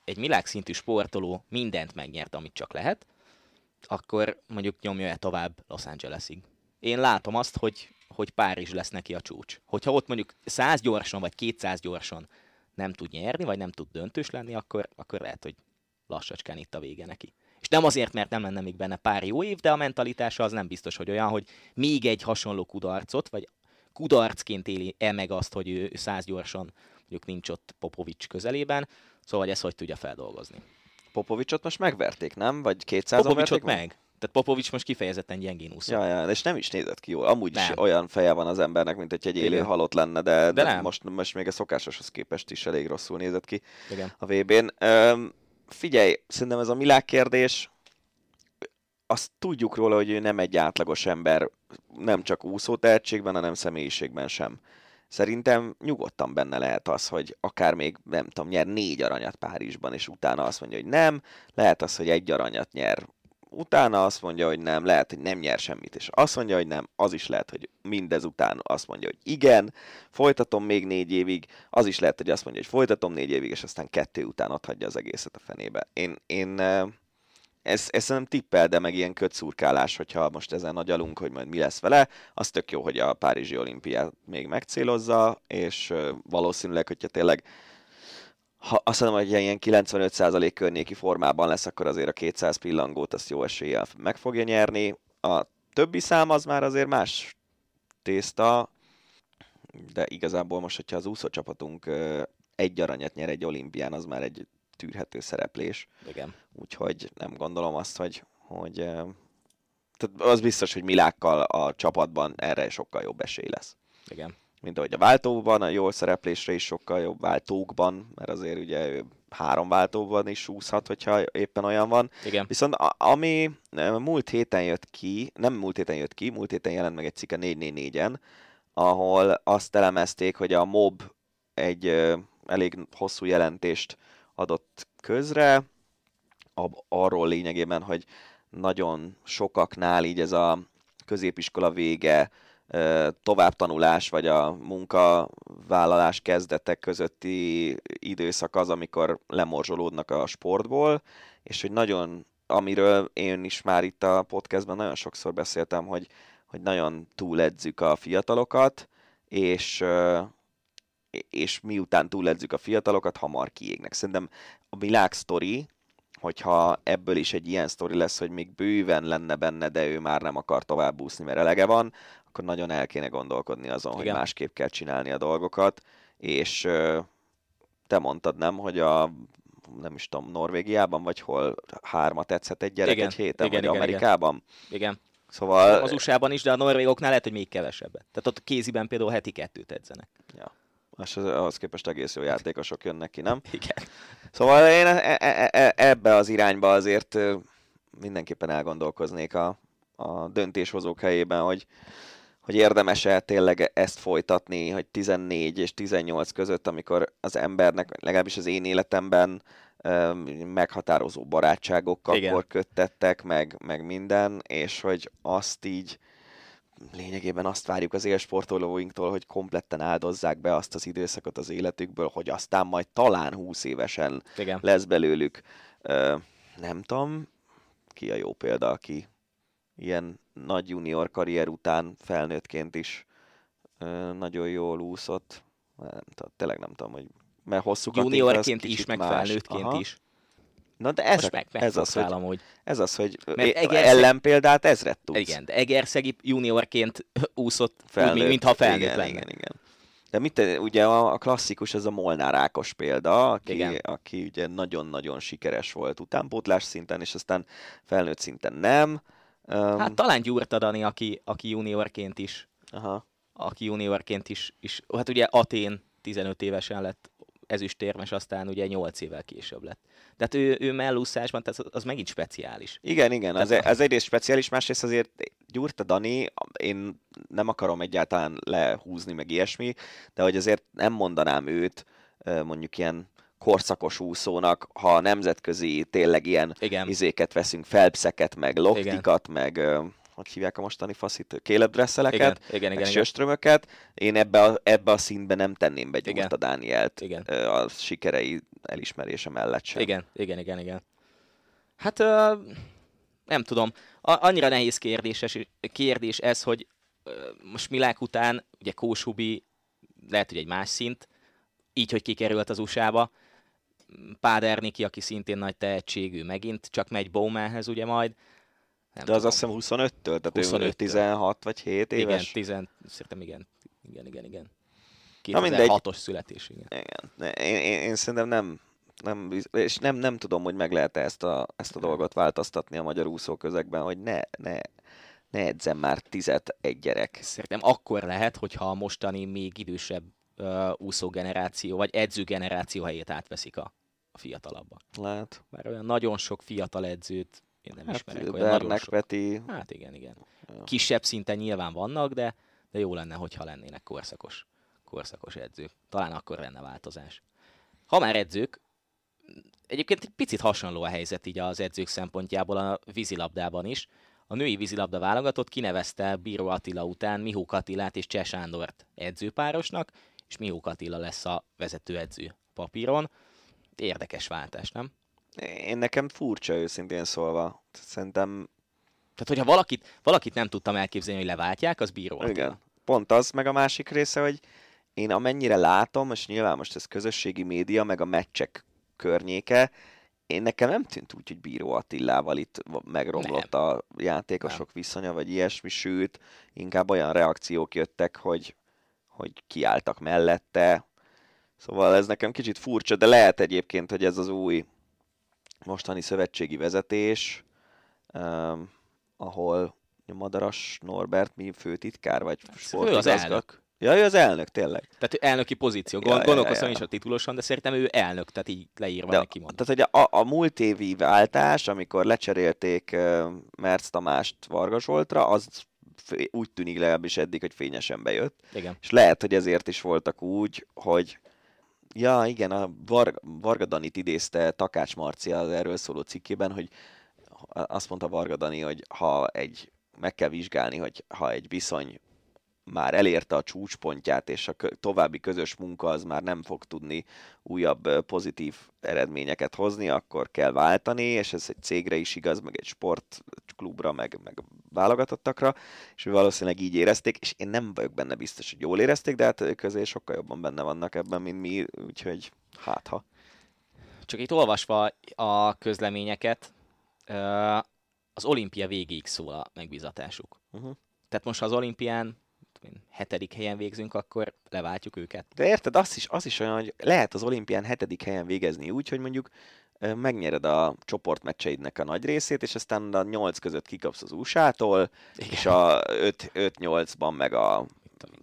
egy világszintű sportoló mindent megnyert, amit csak lehet, akkor mondjuk nyomja-e tovább Los Angelesig. Én látom azt, hogy, hogy Párizs lesz neki a csúcs. Hogyha ott mondjuk 100 gyorsan vagy 200 gyorsan nem tud nyerni, vagy nem tud döntős lenni, akkor, akkor lehet, hogy lassacskán itt a vége neki. És nem azért, mert nem lenne még benne pár jó év, de a mentalitása az nem biztos, hogy olyan, hogy még egy hasonló kudarcot, vagy kudarcként éli el meg azt, hogy ő száz gyorsan mondjuk nincs ott Popovics közelében, szóval hogy ezt hogy tudja feldolgozni. Popovicsot most megverték, nem? Vagy 200 Popovicsot meg? meg? Tehát Popovics most kifejezetten gyengén úszó. Ja, ja, és nem is nézett ki jól. Amúgy nem. is olyan feje van az embernek, mint hogy egy élő Igen. halott lenne, de, de, de nem. Most, most még a szokásoshoz képest is elég rosszul nézett ki Igen. a VB-n. Üm, figyelj, szerintem ez a Milák kérdés, azt tudjuk róla, hogy ő nem egy átlagos ember, nem csak úszó tehetségben, hanem személyiségben sem. Szerintem nyugodtan benne lehet az, hogy akár még, nem tudom, nyer négy aranyat Párizsban, és utána azt mondja, hogy nem, lehet az, hogy egy aranyat nyer utána azt mondja, hogy nem, lehet, hogy nem nyer semmit, és azt mondja, hogy nem, az is lehet, hogy mindez után azt mondja, hogy igen, folytatom még négy évig, az is lehet, hogy azt mondja, hogy folytatom négy évig, és aztán kettő után adhatja az egészet a fenébe. Én, én ezt, ezt nem tippel, de meg ilyen kötszurkálás, hogyha most ezen agyalunk, hogy majd mi lesz vele, az tök jó, hogy a Párizsi olimpiát még megcélozza, és valószínűleg, hogyha tényleg ha azt mondom, hogy ilyen 95% környéki formában lesz, akkor azért a 200 pillangót azt jó eséllyel meg fogja nyerni. A többi szám az már azért más tészta, de igazából most, hogyha az úszócsapatunk egy aranyat nyer egy olimpián, az már egy tűrhető szereplés. Igen. Úgyhogy nem gondolom azt, hogy, hogy tehát az biztos, hogy Milákkal a csapatban erre sokkal jobb esély lesz. Igen mint ahogy a váltóban, a jó szereplésre is sokkal jobb váltókban, mert azért ugye három váltóban is úszhat, hogyha éppen olyan van. Igen. Viszont a, ami múlt héten jött ki, nem múlt héten jött ki, múlt héten jelent meg egy cikk a 444-en, ahol azt elemezték, hogy a MOB egy ö, elég hosszú jelentést adott közre, a, arról lényegében, hogy nagyon sokaknál így ez a középiskola vége, továbbtanulás vagy a munkavállalás kezdetek közötti időszak az, amikor lemorzsolódnak a sportból, és hogy nagyon, amiről én is már itt a podcastban nagyon sokszor beszéltem, hogy, hogy nagyon túledzük a fiatalokat, és, és miután túledzük a fiatalokat, hamar kiégnek. Szerintem a világ sztori, hogyha ebből is egy ilyen sztori lesz, hogy még bőven lenne benne, de ő már nem akar tovább úszni, mert elege van, akkor nagyon el kéne gondolkodni azon, Igen. hogy másképp kell csinálni a dolgokat, és te mondtad nem, hogy a nem is tudom, Norvégiában, vagy hol hárma tetszett egy gyerek igen, egy héten, igen, vagy igen, Amerikában? Igen. Szóval... Az USA-ban is, de a norvégoknál lehet, hogy még kevesebbet. Tehát ott kéziben például heti kettőt edzenek. Ja. És az, ahhoz képest egész jó játékosok jönnek ki, nem? Igen. Szóval én e- e- e- ebbe az irányba azért mindenképpen elgondolkoznék a, a döntéshozók helyében, hogy, hogy érdemes-e tényleg ezt folytatni, hogy 14 és 18 között, amikor az embernek, legalábbis az én életemben meghatározó barátságokkal Igen. köttettek, meg, meg minden, és hogy azt így lényegében azt várjuk az élsportolóinktól, hogy kompletten áldozzák be azt az időszakot az életükből, hogy aztán majd talán 20 évesen Igen. lesz belőlük. Ö, nem tudom, ki a jó példa, aki ilyen nagy junior karrier után felnőttként is ö, nagyon jól úszott. Nem tudom, tényleg nem tudom, hogy mert hosszú Juniorként is, meg más. felnőttként Aha. is. Na de ez, meg, ez, az, hogy, hogy, ez az, hogy Mert Egerszeg... ellenpéldát ezret tudsz. Igen, de Egerszegi juniorként úszott, felnőtt, úgy, mintha felnőtt igen, lenne. Igen, igen. De mit, ugye a, a klasszikus, ez a Molnár Ákos példa, aki, igen. aki ugye nagyon-nagyon sikeres volt utánpótlás szinten, és aztán felnőtt szinten nem. Um, hát talán Gyurta Dani, aki, aki juniorként is, aha. aki juniorként is, is, hát ugye Atén 15 évesen lett ezüstérmes, aztán ugye 8 évvel később lett. Tehát ő, ő mellúszásban, tehát az, az megint speciális. Igen, igen, az, az egyrészt speciális, másrészt azért Gyurta Dani, én nem akarom egyáltalán lehúzni meg ilyesmi, de hogy azért nem mondanám őt mondjuk ilyen korszakos úszónak, ha a nemzetközi tényleg ilyen Igen. izéket veszünk, felpszeket, meg loftikat, Igen. meg hogy hívják a mostani faszit, kélebdresszeleket, igen, igen, söströmöket. Én ebbe a, ebbe a színbe nem tenném be Gyurta Dánielt igen. a sikerei elismerése mellett sem. Igen, igen, igen, igen. Hát nem tudom, annyira nehéz kérdéses, kérdés ez, hogy most Milák után, ugye Kósubi lehet, hogy egy más szint, így, hogy kikerült az USA-ba, Páderniki, aki szintén nagy tehetségű, megint csak megy Bowmanhez ugye majd, nem De az azt hiszem 25-től, tehát 25 ő 16 vagy 7 éves. Igen, 10, szerintem igen. Igen, igen, igen. 2006-os születés, igen. igen. Én, én, én szerintem nem, nem, és nem, nem tudom, hogy meg lehet -e ezt a, ezt a dolgot változtatni a magyar úszó közegben, hogy ne, ne, ne edzem már tizet egy gyerek. Szerintem akkor lehet, hogyha a mostani még idősebb uh, úszó generáció, vagy edző generáció helyét átveszik a fiatalabbak. Lehet. Mert olyan nagyon sok fiatal edzőt én nem hát, ismerek olyan nagyon sok. Peti. Hát igen, igen. Ja. Kisebb szinten nyilván vannak, de, de jó lenne, hogyha lennének korszakos, korszakos edzők. Talán akkor lenne változás. Ha már edzők, egyébként egy picit hasonló a helyzet így az edzők szempontjából a vízilabdában is. A női vízilabda válogatott kinevezte Bíró Attila után Mihó Attilát és Cseh Sándort edzőpárosnak, és Mihó Attila lesz a vezetőedző papíron. Érdekes váltás, nem? Én nekem furcsa őszintén szólva. Szerintem... Tehát, hogyha valakit, valakit nem tudtam elképzelni, hogy leváltják, az bíró. Igen. Pont az, meg a másik része, hogy én amennyire látom, és nyilván most ez közösségi média, meg a meccsek környéke, én nekem nem tűnt úgy, hogy Bíró Attilával itt megromlott nem. a játékosok nem. viszonya, vagy ilyesmi, sőt, inkább olyan reakciók jöttek, hogy, hogy kiálltak mellette. Szóval ez nekem kicsit furcsa, de lehet egyébként, hogy ez az új mostani szövetségi vezetés, um, ahol Madaras Norbert mi főtitkár, vagy sportigazgató. Ja, ő az elnök, tényleg. Tehát elnöki pozíció. Gond, ja, gondolkoztam ja, ja. is a titulosan, de szerintem ő elnök, tehát így leírva de, neki mondta. Tehát, hogy a, a múlt évi váltás, amikor lecserélték uh, Merc Tamást Varga Zsoltra, az úgy tűnik legalábbis eddig, hogy fényesen bejött. Igen. És lehet, hogy ezért is voltak úgy, hogy Ja, igen, a Varga, Varga Danit idézte Takács Marcia az erről szóló cikkében, hogy azt mondta Varga Dani, hogy ha egy meg kell vizsgálni, hogy ha egy viszony már elérte a csúcspontját, és a további közös munka az már nem fog tudni újabb pozitív eredményeket hozni, akkor kell váltani, és ez egy cégre is igaz, meg egy sportklubra, meg, meg válogatottakra, és valószínűleg így érezték, és én nem vagyok benne biztos, hogy jól érezték, de hát közé sokkal jobban benne vannak ebben, mint mi, úgyhogy hát ha. Csak itt olvasva a közleményeket, az olimpia végéig szól a megbízatásuk. Uh-huh. Tehát most az olimpián hetedik helyen végzünk, akkor leváltjuk őket. De érted, az is, az is olyan, hogy lehet az olimpián hetedik helyen végezni úgy, hogy mondjuk megnyered a csoportmeccseidnek a nagy részét, és aztán a nyolc között kikapsz az USA-tól, és a 5-8-ban meg a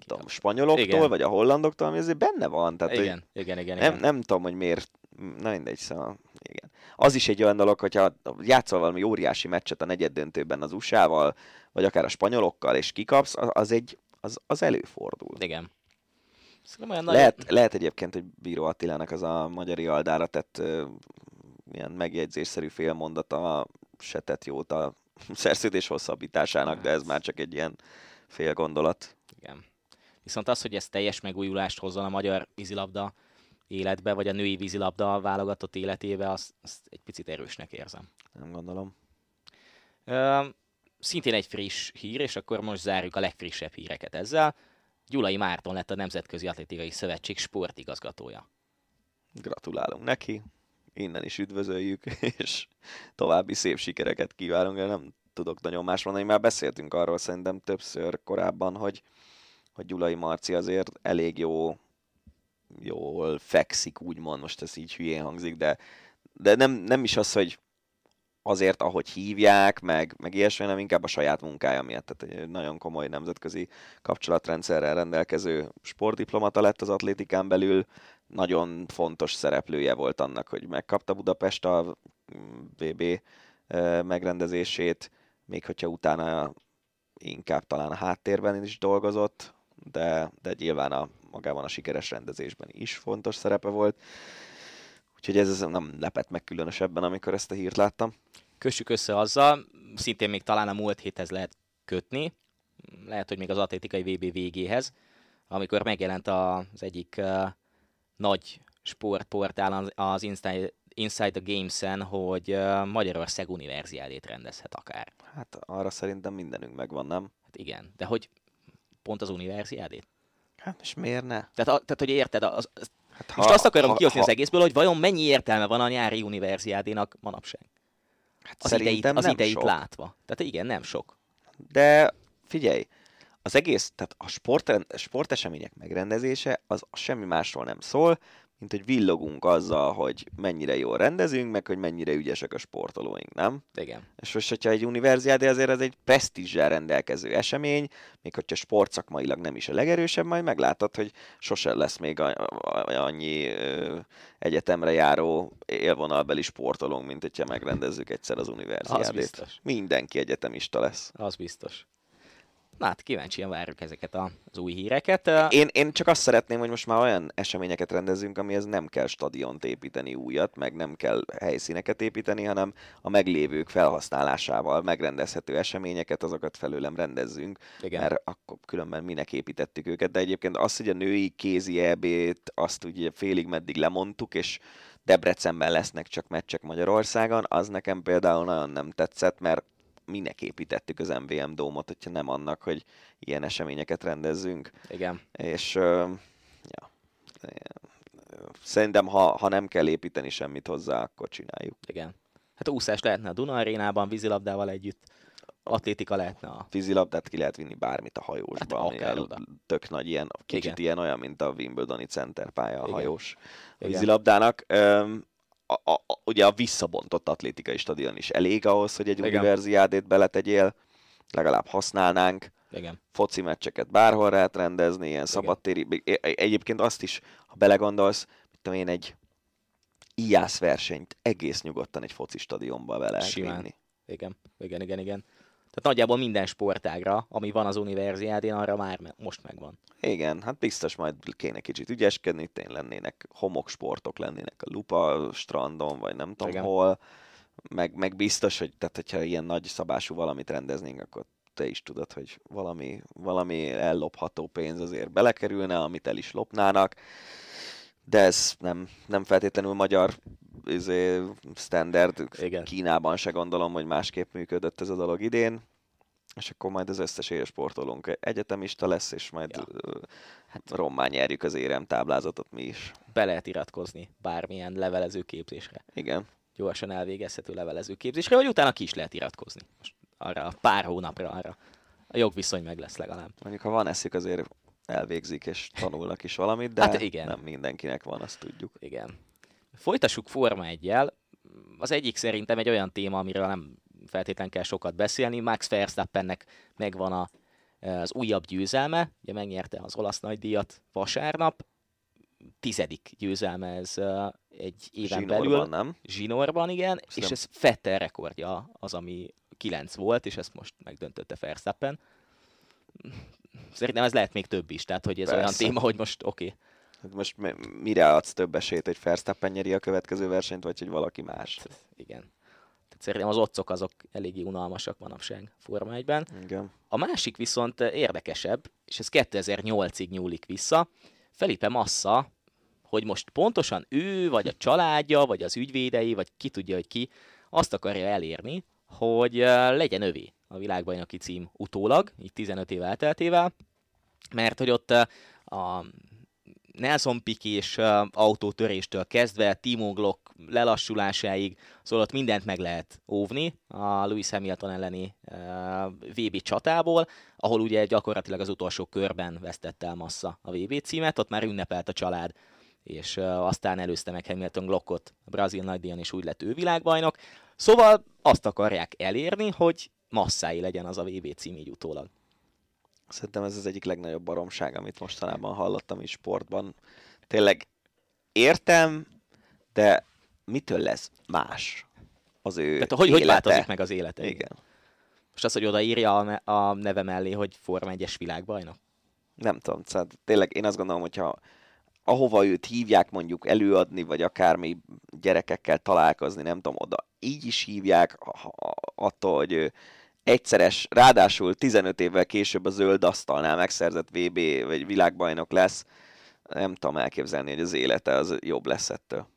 tudom, spanyoloktól, igen. vagy a hollandoktól, ami azért benne van. Tehát, igen, hogy igen, igen, nem, igen. nem tudom, hogy miért, na mindegy, szóval igen. Az is egy olyan dolog, hogyha játszol valami óriási meccset a negyed döntőben az USA-val, vagy akár a spanyolokkal, és kikapsz, az egy az, az előfordul. Igen. olyan lehet, nagyon... lehet egyébként, hogy Bíró Attilának az a magyari aldára tett uh, ilyen megjegyzésszerű félmondata se tett jót a szerződés hosszabbításának, de ez már csak egy ilyen fél gondolat. Igen. Viszont az, hogy ez teljes megújulást hozzon a magyar vízilabda életbe, vagy a női vízilabda válogatott életébe, azt, azt egy picit erősnek érzem. Nem gondolom. Ö, szintén egy friss hír, és akkor most zárjuk a legfrissebb híreket ezzel. Gyulai Márton lett a Nemzetközi Atlétikai Szövetség sportigazgatója. Gratulálunk neki, innen is üdvözöljük, és további szép sikereket kívánunk, nem tudok nagyon más mondani. Már beszéltünk arról szerintem többször korábban, hogy, hogy Gyulai Marci azért elég jó, jól fekszik, úgymond, most ez így hülyén hangzik, de, de nem, nem is az, hogy azért, ahogy hívják, meg, meg ilyesmi, hanem inkább a saját munkája miatt. Tehát egy nagyon komoly nemzetközi kapcsolatrendszerrel rendelkező sportdiplomata lett az atlétikán belül, nagyon fontos szereplője volt annak, hogy megkapta Budapest a VB megrendezését, még hogyha utána inkább talán a háttérben is dolgozott, de, de nyilván a, magában a sikeres rendezésben is fontos szerepe volt. Úgyhogy ez nem lepett meg különösebben, amikor ezt a hírt láttam. Kössük össze azzal, szintén még talán a múlt héthez lehet kötni, lehet, hogy még az atlétikai VB végéhez, amikor megjelent az egyik uh, nagy sportportál az Inside, Inside the Games-en, hogy uh, Magyarország univerziádét rendezhet akár. Hát arra szerintem mindenünk megvan, nem? Hát igen, de hogy pont az univerziádét? Hát és miért ne? Tehát, a, tehát hogy érted, az, az, Hát ha, Most azt akarom ha, kihozni ha, az egészből, hogy vajon mennyi értelme van a nyári univerziádénak manapság? Hát az ideit, az ideit sok. látva. Tehát igen, nem sok. De figyelj, az egész, tehát a sport, sportesemények megrendezése az semmi másról nem szól, mint hogy villogunk azzal, hogy mennyire jól rendezünk, meg hogy mennyire ügyesek a sportolóink, nem? Igen. És most, hogyha egy univerziádi azért ez egy presztízsel rendelkező esemény, még hogyha sportszakmailag nem is a legerősebb, majd meglátod, hogy sosem lesz még annyi egyetemre járó élvonalbeli sportolónk, mint hogyha megrendezzük egyszer az univerziádét. Mindenki egyetemista lesz. Az biztos. Na hát kíváncsian várjuk ezeket az új híreket. Én, én csak azt szeretném, hogy most már olyan eseményeket rendezünk, amihez nem kell stadiont építeni újat, meg nem kell helyszíneket építeni, hanem a meglévők felhasználásával megrendezhető eseményeket, azokat felőlem rendezzünk, Igen. mert akkor különben minek építettük őket. De egyébként azt, hogy a női kézi EB-t, azt ugye félig meddig lemondtuk, és Debrecenben lesznek csak meccsek Magyarországon, az nekem például nagyon nem tetszett, mert minek építettük az MVM dómot, hogyha nem annak, hogy ilyen eseményeket rendezzünk. Igen. És ja, szerintem, ha, ha nem kell építeni semmit hozzá, akkor csináljuk. Igen. Hát úszás lehetne a Duna arénában, vízilabdával együtt, atlétika lehetne a... Vízilabdát ki lehet vinni bármit a hajósba, hát, oda. tök nagy ilyen, kicsit Igen. ilyen olyan, mint a Wimbledoni centerpálya a hajós Igen. vízilabdának. A, a, ugye a visszabontott atlétikai stadion is elég ahhoz, hogy egy Igen. univerziádét beletegyél, legalább használnánk. Igen. Foci meccseket bárhol lehet rendezni, ilyen szabadtéri. Egyébként azt is, ha belegondolsz, mit tudom én, egy IASZ versenyt egész nyugodtan egy foci stadionba be lehet Simán. vinni. Igen, igen, igen, igen. Tehát nagyjából minden sportágra, ami van az univerziádén, arra már most megvan. Igen, hát biztos majd kéne kicsit ügyeskedni, tényleg lennének homoksportok, lennének a lupa strandon, vagy nem tudom Igen. hol, meg, meg biztos, hogy tehát, hogyha ilyen nagy szabású valamit rendeznénk, akkor te is tudod, hogy valami, valami ellopható pénz azért belekerülne, amit el is lopnának, de ez nem, nem feltétlenül magyar izé, standard. Igen. Kínában se gondolom, hogy másképp működött ez a dolog idén és akkor majd az összes sportolónk egyetemista lesz, és majd Ja. hát rommá nyerjük az érem táblázatot mi is. Be lehet iratkozni bármilyen levelező képzésre. Igen. Gyorsan elvégezhető levelező képzésre, vagy utána ki is lehet iratkozni. Most arra pár hónapra arra. A jogviszony meg lesz legalább. Mondjuk, ha van eszük, azért elvégzik és tanulnak is valamit, de Hát igen. nem mindenkinek van, azt tudjuk. Igen. Folytassuk Forma 1 Az egyik szerintem egy olyan téma, amiről nem feltétlenül kell sokat beszélni. Max Verstappennek megvan a, az újabb győzelme, ugye megnyerte az olasz nagydíjat vasárnap, tizedik győzelme ez egy éven Zsinórban, belül. nem? Zsinórban, igen, és Szerintem- ez Vettel rekordja az, ami 9 volt, és ezt most megdöntötte Verstappen. Szerintem ez lehet még több is, tehát hogy ez olyan Persze. téma, hogy most oké, okay, most mi- mire adsz több esélyt, hogy Verstappen nyeri a következő versenyt, vagy hogy valaki más? igen. Tehát szerintem az otcok azok eléggé unalmasak manapság Forma 1-ben. Igen. A másik viszont érdekesebb, és ez 2008-ig nyúlik vissza. Felipe Massa, hogy most pontosan ő, vagy a családja, vagy az ügyvédei, vagy ki tudja, hogy ki, azt akarja elérni, hogy legyen övé a világbajnoki cím utólag, így 15 év elteltével, mert hogy ott a Nelson Pikés autótöréstől kezdve Timo Glock lelassulásáig, szóval ott mindent meg lehet óvni a Lewis Hamilton elleni VB csatából, ahol ugye gyakorlatilag az utolsó körben vesztette el Massa a VB címet, ott már ünnepelt a család, és aztán előzte meg Hamilton Glockot a brazil nagydíjon, és úgy lett ő világbajnok. Szóval azt akarják elérni, hogy Massái legyen az a VB cím így utólag. Szerintem ez az egyik legnagyobb baromság, amit mostanában hallottam is sportban. Tényleg értem, de mitől lesz más az ő Tehát hogy, élete? hogy változik meg az élete? Igen. Most az, hogy odaírja a, a neve mellé, hogy Forma 1-es világbajnok? Nem tudom, szóval tényleg én azt gondolom, hogyha ahova őt hívják mondjuk előadni, vagy akármi gyerekekkel találkozni, nem tudom, oda így is hívják, attól, hogy ő egyszeres, ráadásul 15 évvel később a zöld asztalnál megszerzett VB vagy világbajnok lesz, nem tudom elképzelni, hogy az élete az jobb lesz ettől.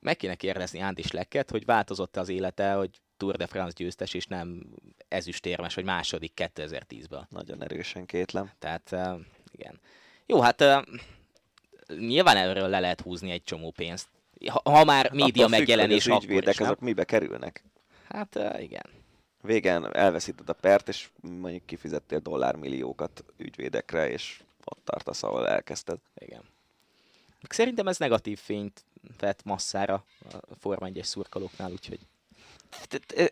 Meg kéne kérdezni Andis Lekket, hogy változott az élete, hogy Tour de France győztes, és nem ezüstérmes, vagy második 2010-ből. Nagyon erősen kétlem. Tehát uh, igen. Jó, hát uh, nyilván erről le lehet húzni egy csomó pénzt. Ha, ha már média Attól függ, megjelenés, hogy az akkor is, azok mibe kerülnek. Hát uh, igen. Végén elveszíted a pert, és mondjuk kifizettél dollármilliókat ügyvédekre, és ott tartasz, ahol elkezdted. Igen. Szerintem ez negatív fényt vett masszára a Forma 1-es szurkolóknál, úgyhogy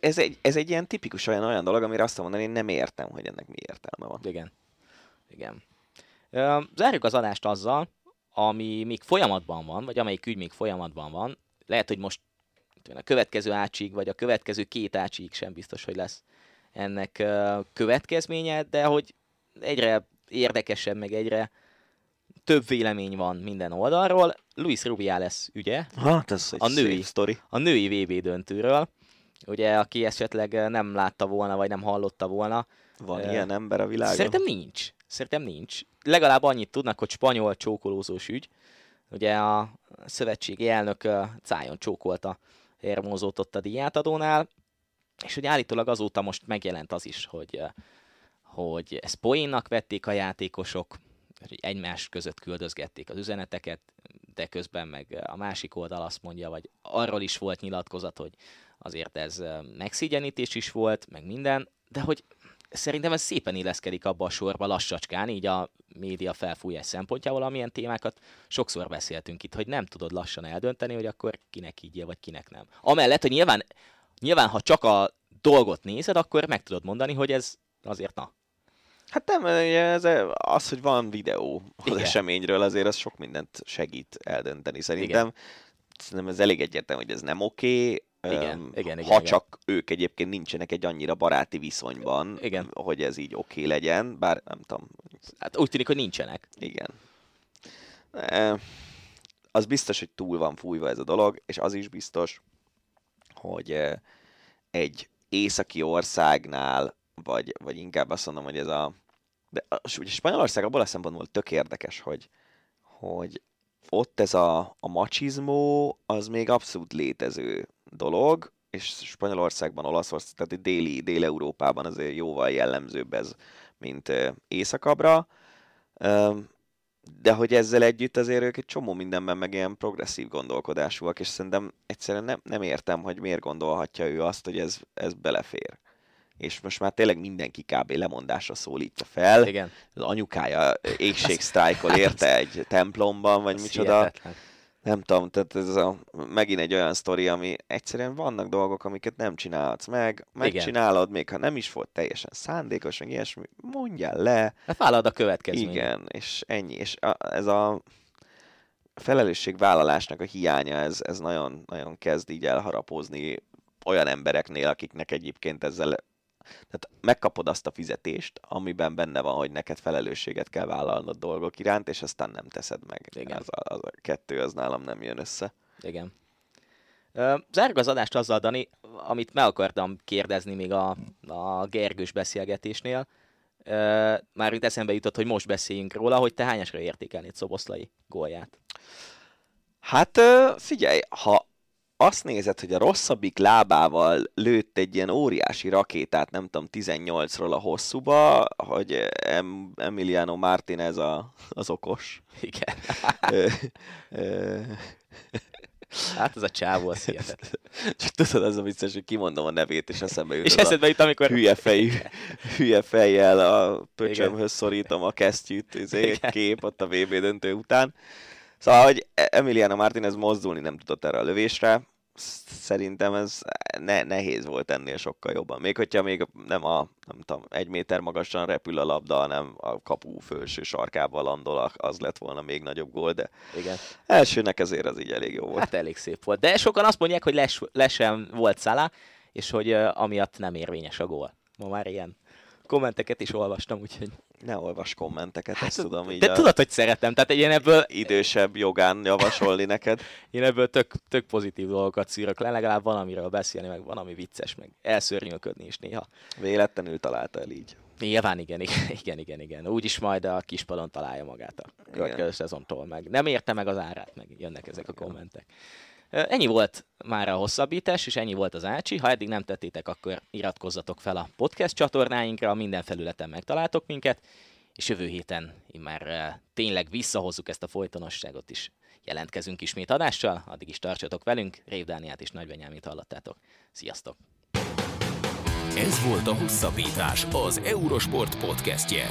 Ez egy, ez egy ilyen tipikus olyan, olyan dolog, amire azt mondani, én nem értem, hogy ennek mi értelme van. Igen. Igen. Zárjuk az adást azzal, ami még folyamatban van, vagy amelyik ügy még folyamatban van. Lehet, hogy most a következő ácsig, vagy a következő két ácsig sem biztos, hogy lesz ennek következménye, de hogy egyre érdekesebb, meg egyre több vélemény van minden oldalról. Luis Rubiales ügye, Hát ez A női. sztori. a női VB döntőről, ugye, aki esetleg nem látta volna, vagy nem hallotta volna, Van Ö, ilyen ember a világon? Szerintem nincs. Szerintem nincs. Legalább annyit tudnak, hogy spanyol csókolózós ügy. Ugye a szövetségi elnök ö, cájon csókolta Hermózót ott a díjátadónál, és hogy állítólag azóta most megjelent az is, hogy, ö, hogy ezt poénnak vették a játékosok, hogy egymás között küldözgették az üzeneteket, de közben meg a másik oldal azt mondja, vagy arról is volt nyilatkozat, hogy azért ez ö, megszigyenítés is volt, meg minden, de hogy szerintem ez szépen illeszkedik abba a sorba lassacskán, így a média felfújás szempontjából, amilyen témákat sokszor beszéltünk itt, hogy nem tudod lassan eldönteni, hogy akkor kinek higgyél, vagy kinek nem. Amellett, hogy nyilván, nyilván ha csak a dolgot nézed, akkor meg tudod mondani, hogy ez azért na. Hát nem, ez az, hogy van videó az Igen. eseményről, azért az sok mindent segít eldönteni. Szerintem, szerintem ez elég egyértelmű, hogy ez nem oké. Igen, Öm, igen, igen, ha igen. csak ők egyébként nincsenek egy annyira baráti viszonyban, Igen. hogy ez így oké legyen, bár nem tudom, Hát úgy tűnik, hogy nincsenek. igen. E, Az biztos, hogy túl van fújva ez a dolog, és az is biztos, hogy eh, egy északi országnál vagy, vagy inkább azt mondom, hogy ez a... De ugye Spanyolország abból a szempontból tök érdekes, hogy, hogy ott ez a, a macizmó az még abszolút létező dolog, és Spanyolországban, Olaszország, tehát déli, dél-európában azért jóval jellemzőbb ez, mint északabbra. De hogy ezzel együtt azért ők egy csomó mindenben meg ilyen progresszív gondolkodásúak, és szerintem egyszerűen nem, nem értem, hogy miért gondolhatja ő azt, hogy ez, ez belefér és most már tényleg mindenki kb. lemondásra szólítja fel. Igen. Az anyukája égségsztrájkol érte egy templomban, vagy micsoda. Hihetetlen. Nem tudom, tehát ez a, megint egy olyan sztori, ami egyszerűen vannak dolgok, amiket nem csinálhatsz meg, megcsinálod, Igen. még ha nem is volt teljesen szándékos, meg ilyesmi, mondjál le. Hát vállalod a következményt. Igen, és ennyi. És a, ez a felelősségvállalásnak a hiánya, ez, ez nagyon, nagyon kezd így elharapozni olyan embereknél, akiknek egyébként ezzel tehát megkapod azt a fizetést, amiben benne van, hogy neked felelősséget kell vállalnod dolgok iránt, és aztán nem teszed meg. Igen. Az a, az a kettő, az nálam nem jön össze. Igen. Zárjuk az adást azzal, Dani, amit meg akartam kérdezni még a, a Gergős beszélgetésnél. Már itt eszembe jutott, hogy most beszéljünk róla, hogy te hányasra értékelnéd Szoboszlai gólját? Hát figyelj, ha azt nézed, hogy a rosszabbik lábával lőtt egy ilyen óriási rakétát, nem tudom, 18-ról a hosszúba, hogy em- Emiliano Martinez a, az okos. Igen. Hát ez a csávó, az hihetetlen. Csak tudod, az a vicces, hogy kimondom a nevét, és eszembe jut. És eszedbe jut, amikor... Hülye, fejű, hülye fejjel a pöcsömhöz szorítom a kesztyűt, izé, kép ott a VB döntő után. Szóval, hogy Emiliano Martinez mozdulni nem tudott erre a lövésre, szerintem ez ne, nehéz volt ennél sokkal jobban. Még hogyha még nem a, nem tudom, egy méter magasan repül a labda, hanem a kapu felső sarkába landol, az lett volna még nagyobb gól, de Igen. elsőnek ezért az így elég jó volt. Hát elég szép volt. De sokan azt mondják, hogy les, lesen volt Szala, és hogy uh, amiatt nem érvényes a gól. Ma már ilyen kommenteket is olvastam, úgyhogy... Ne olvas kommenteket, hát, ezt tudom így. De a... tudod, hogy szeretem, tehát én ebből... Idősebb jogán javasolni neked. Én ebből tök, tök pozitív dolgokat szűrök le, legalább van, amiről beszélni, meg van, ami vicces, meg elszörnyűködni is néha. Véletlenül találta el így. Nyilván igen, igen, igen, igen, igen. Úgyis majd a kispadon találja magát a következő szezontól meg. Nem érte meg az árát, meg jönnek ezek a kommentek. Ennyi volt már a hosszabbítás, és ennyi volt az Ácsi. Ha eddig nem tettétek, akkor iratkozzatok fel a podcast csatornáinkra, minden felületen megtaláltok minket, és jövő héten már tényleg visszahozzuk ezt a folytonosságot is. Jelentkezünk ismét adással, addig is tartsatok velünk, Rév Dániát és Nagy Benyámit hallottátok. Sziasztok! Ez volt a Hosszabbítás, az Eurosport podcastje.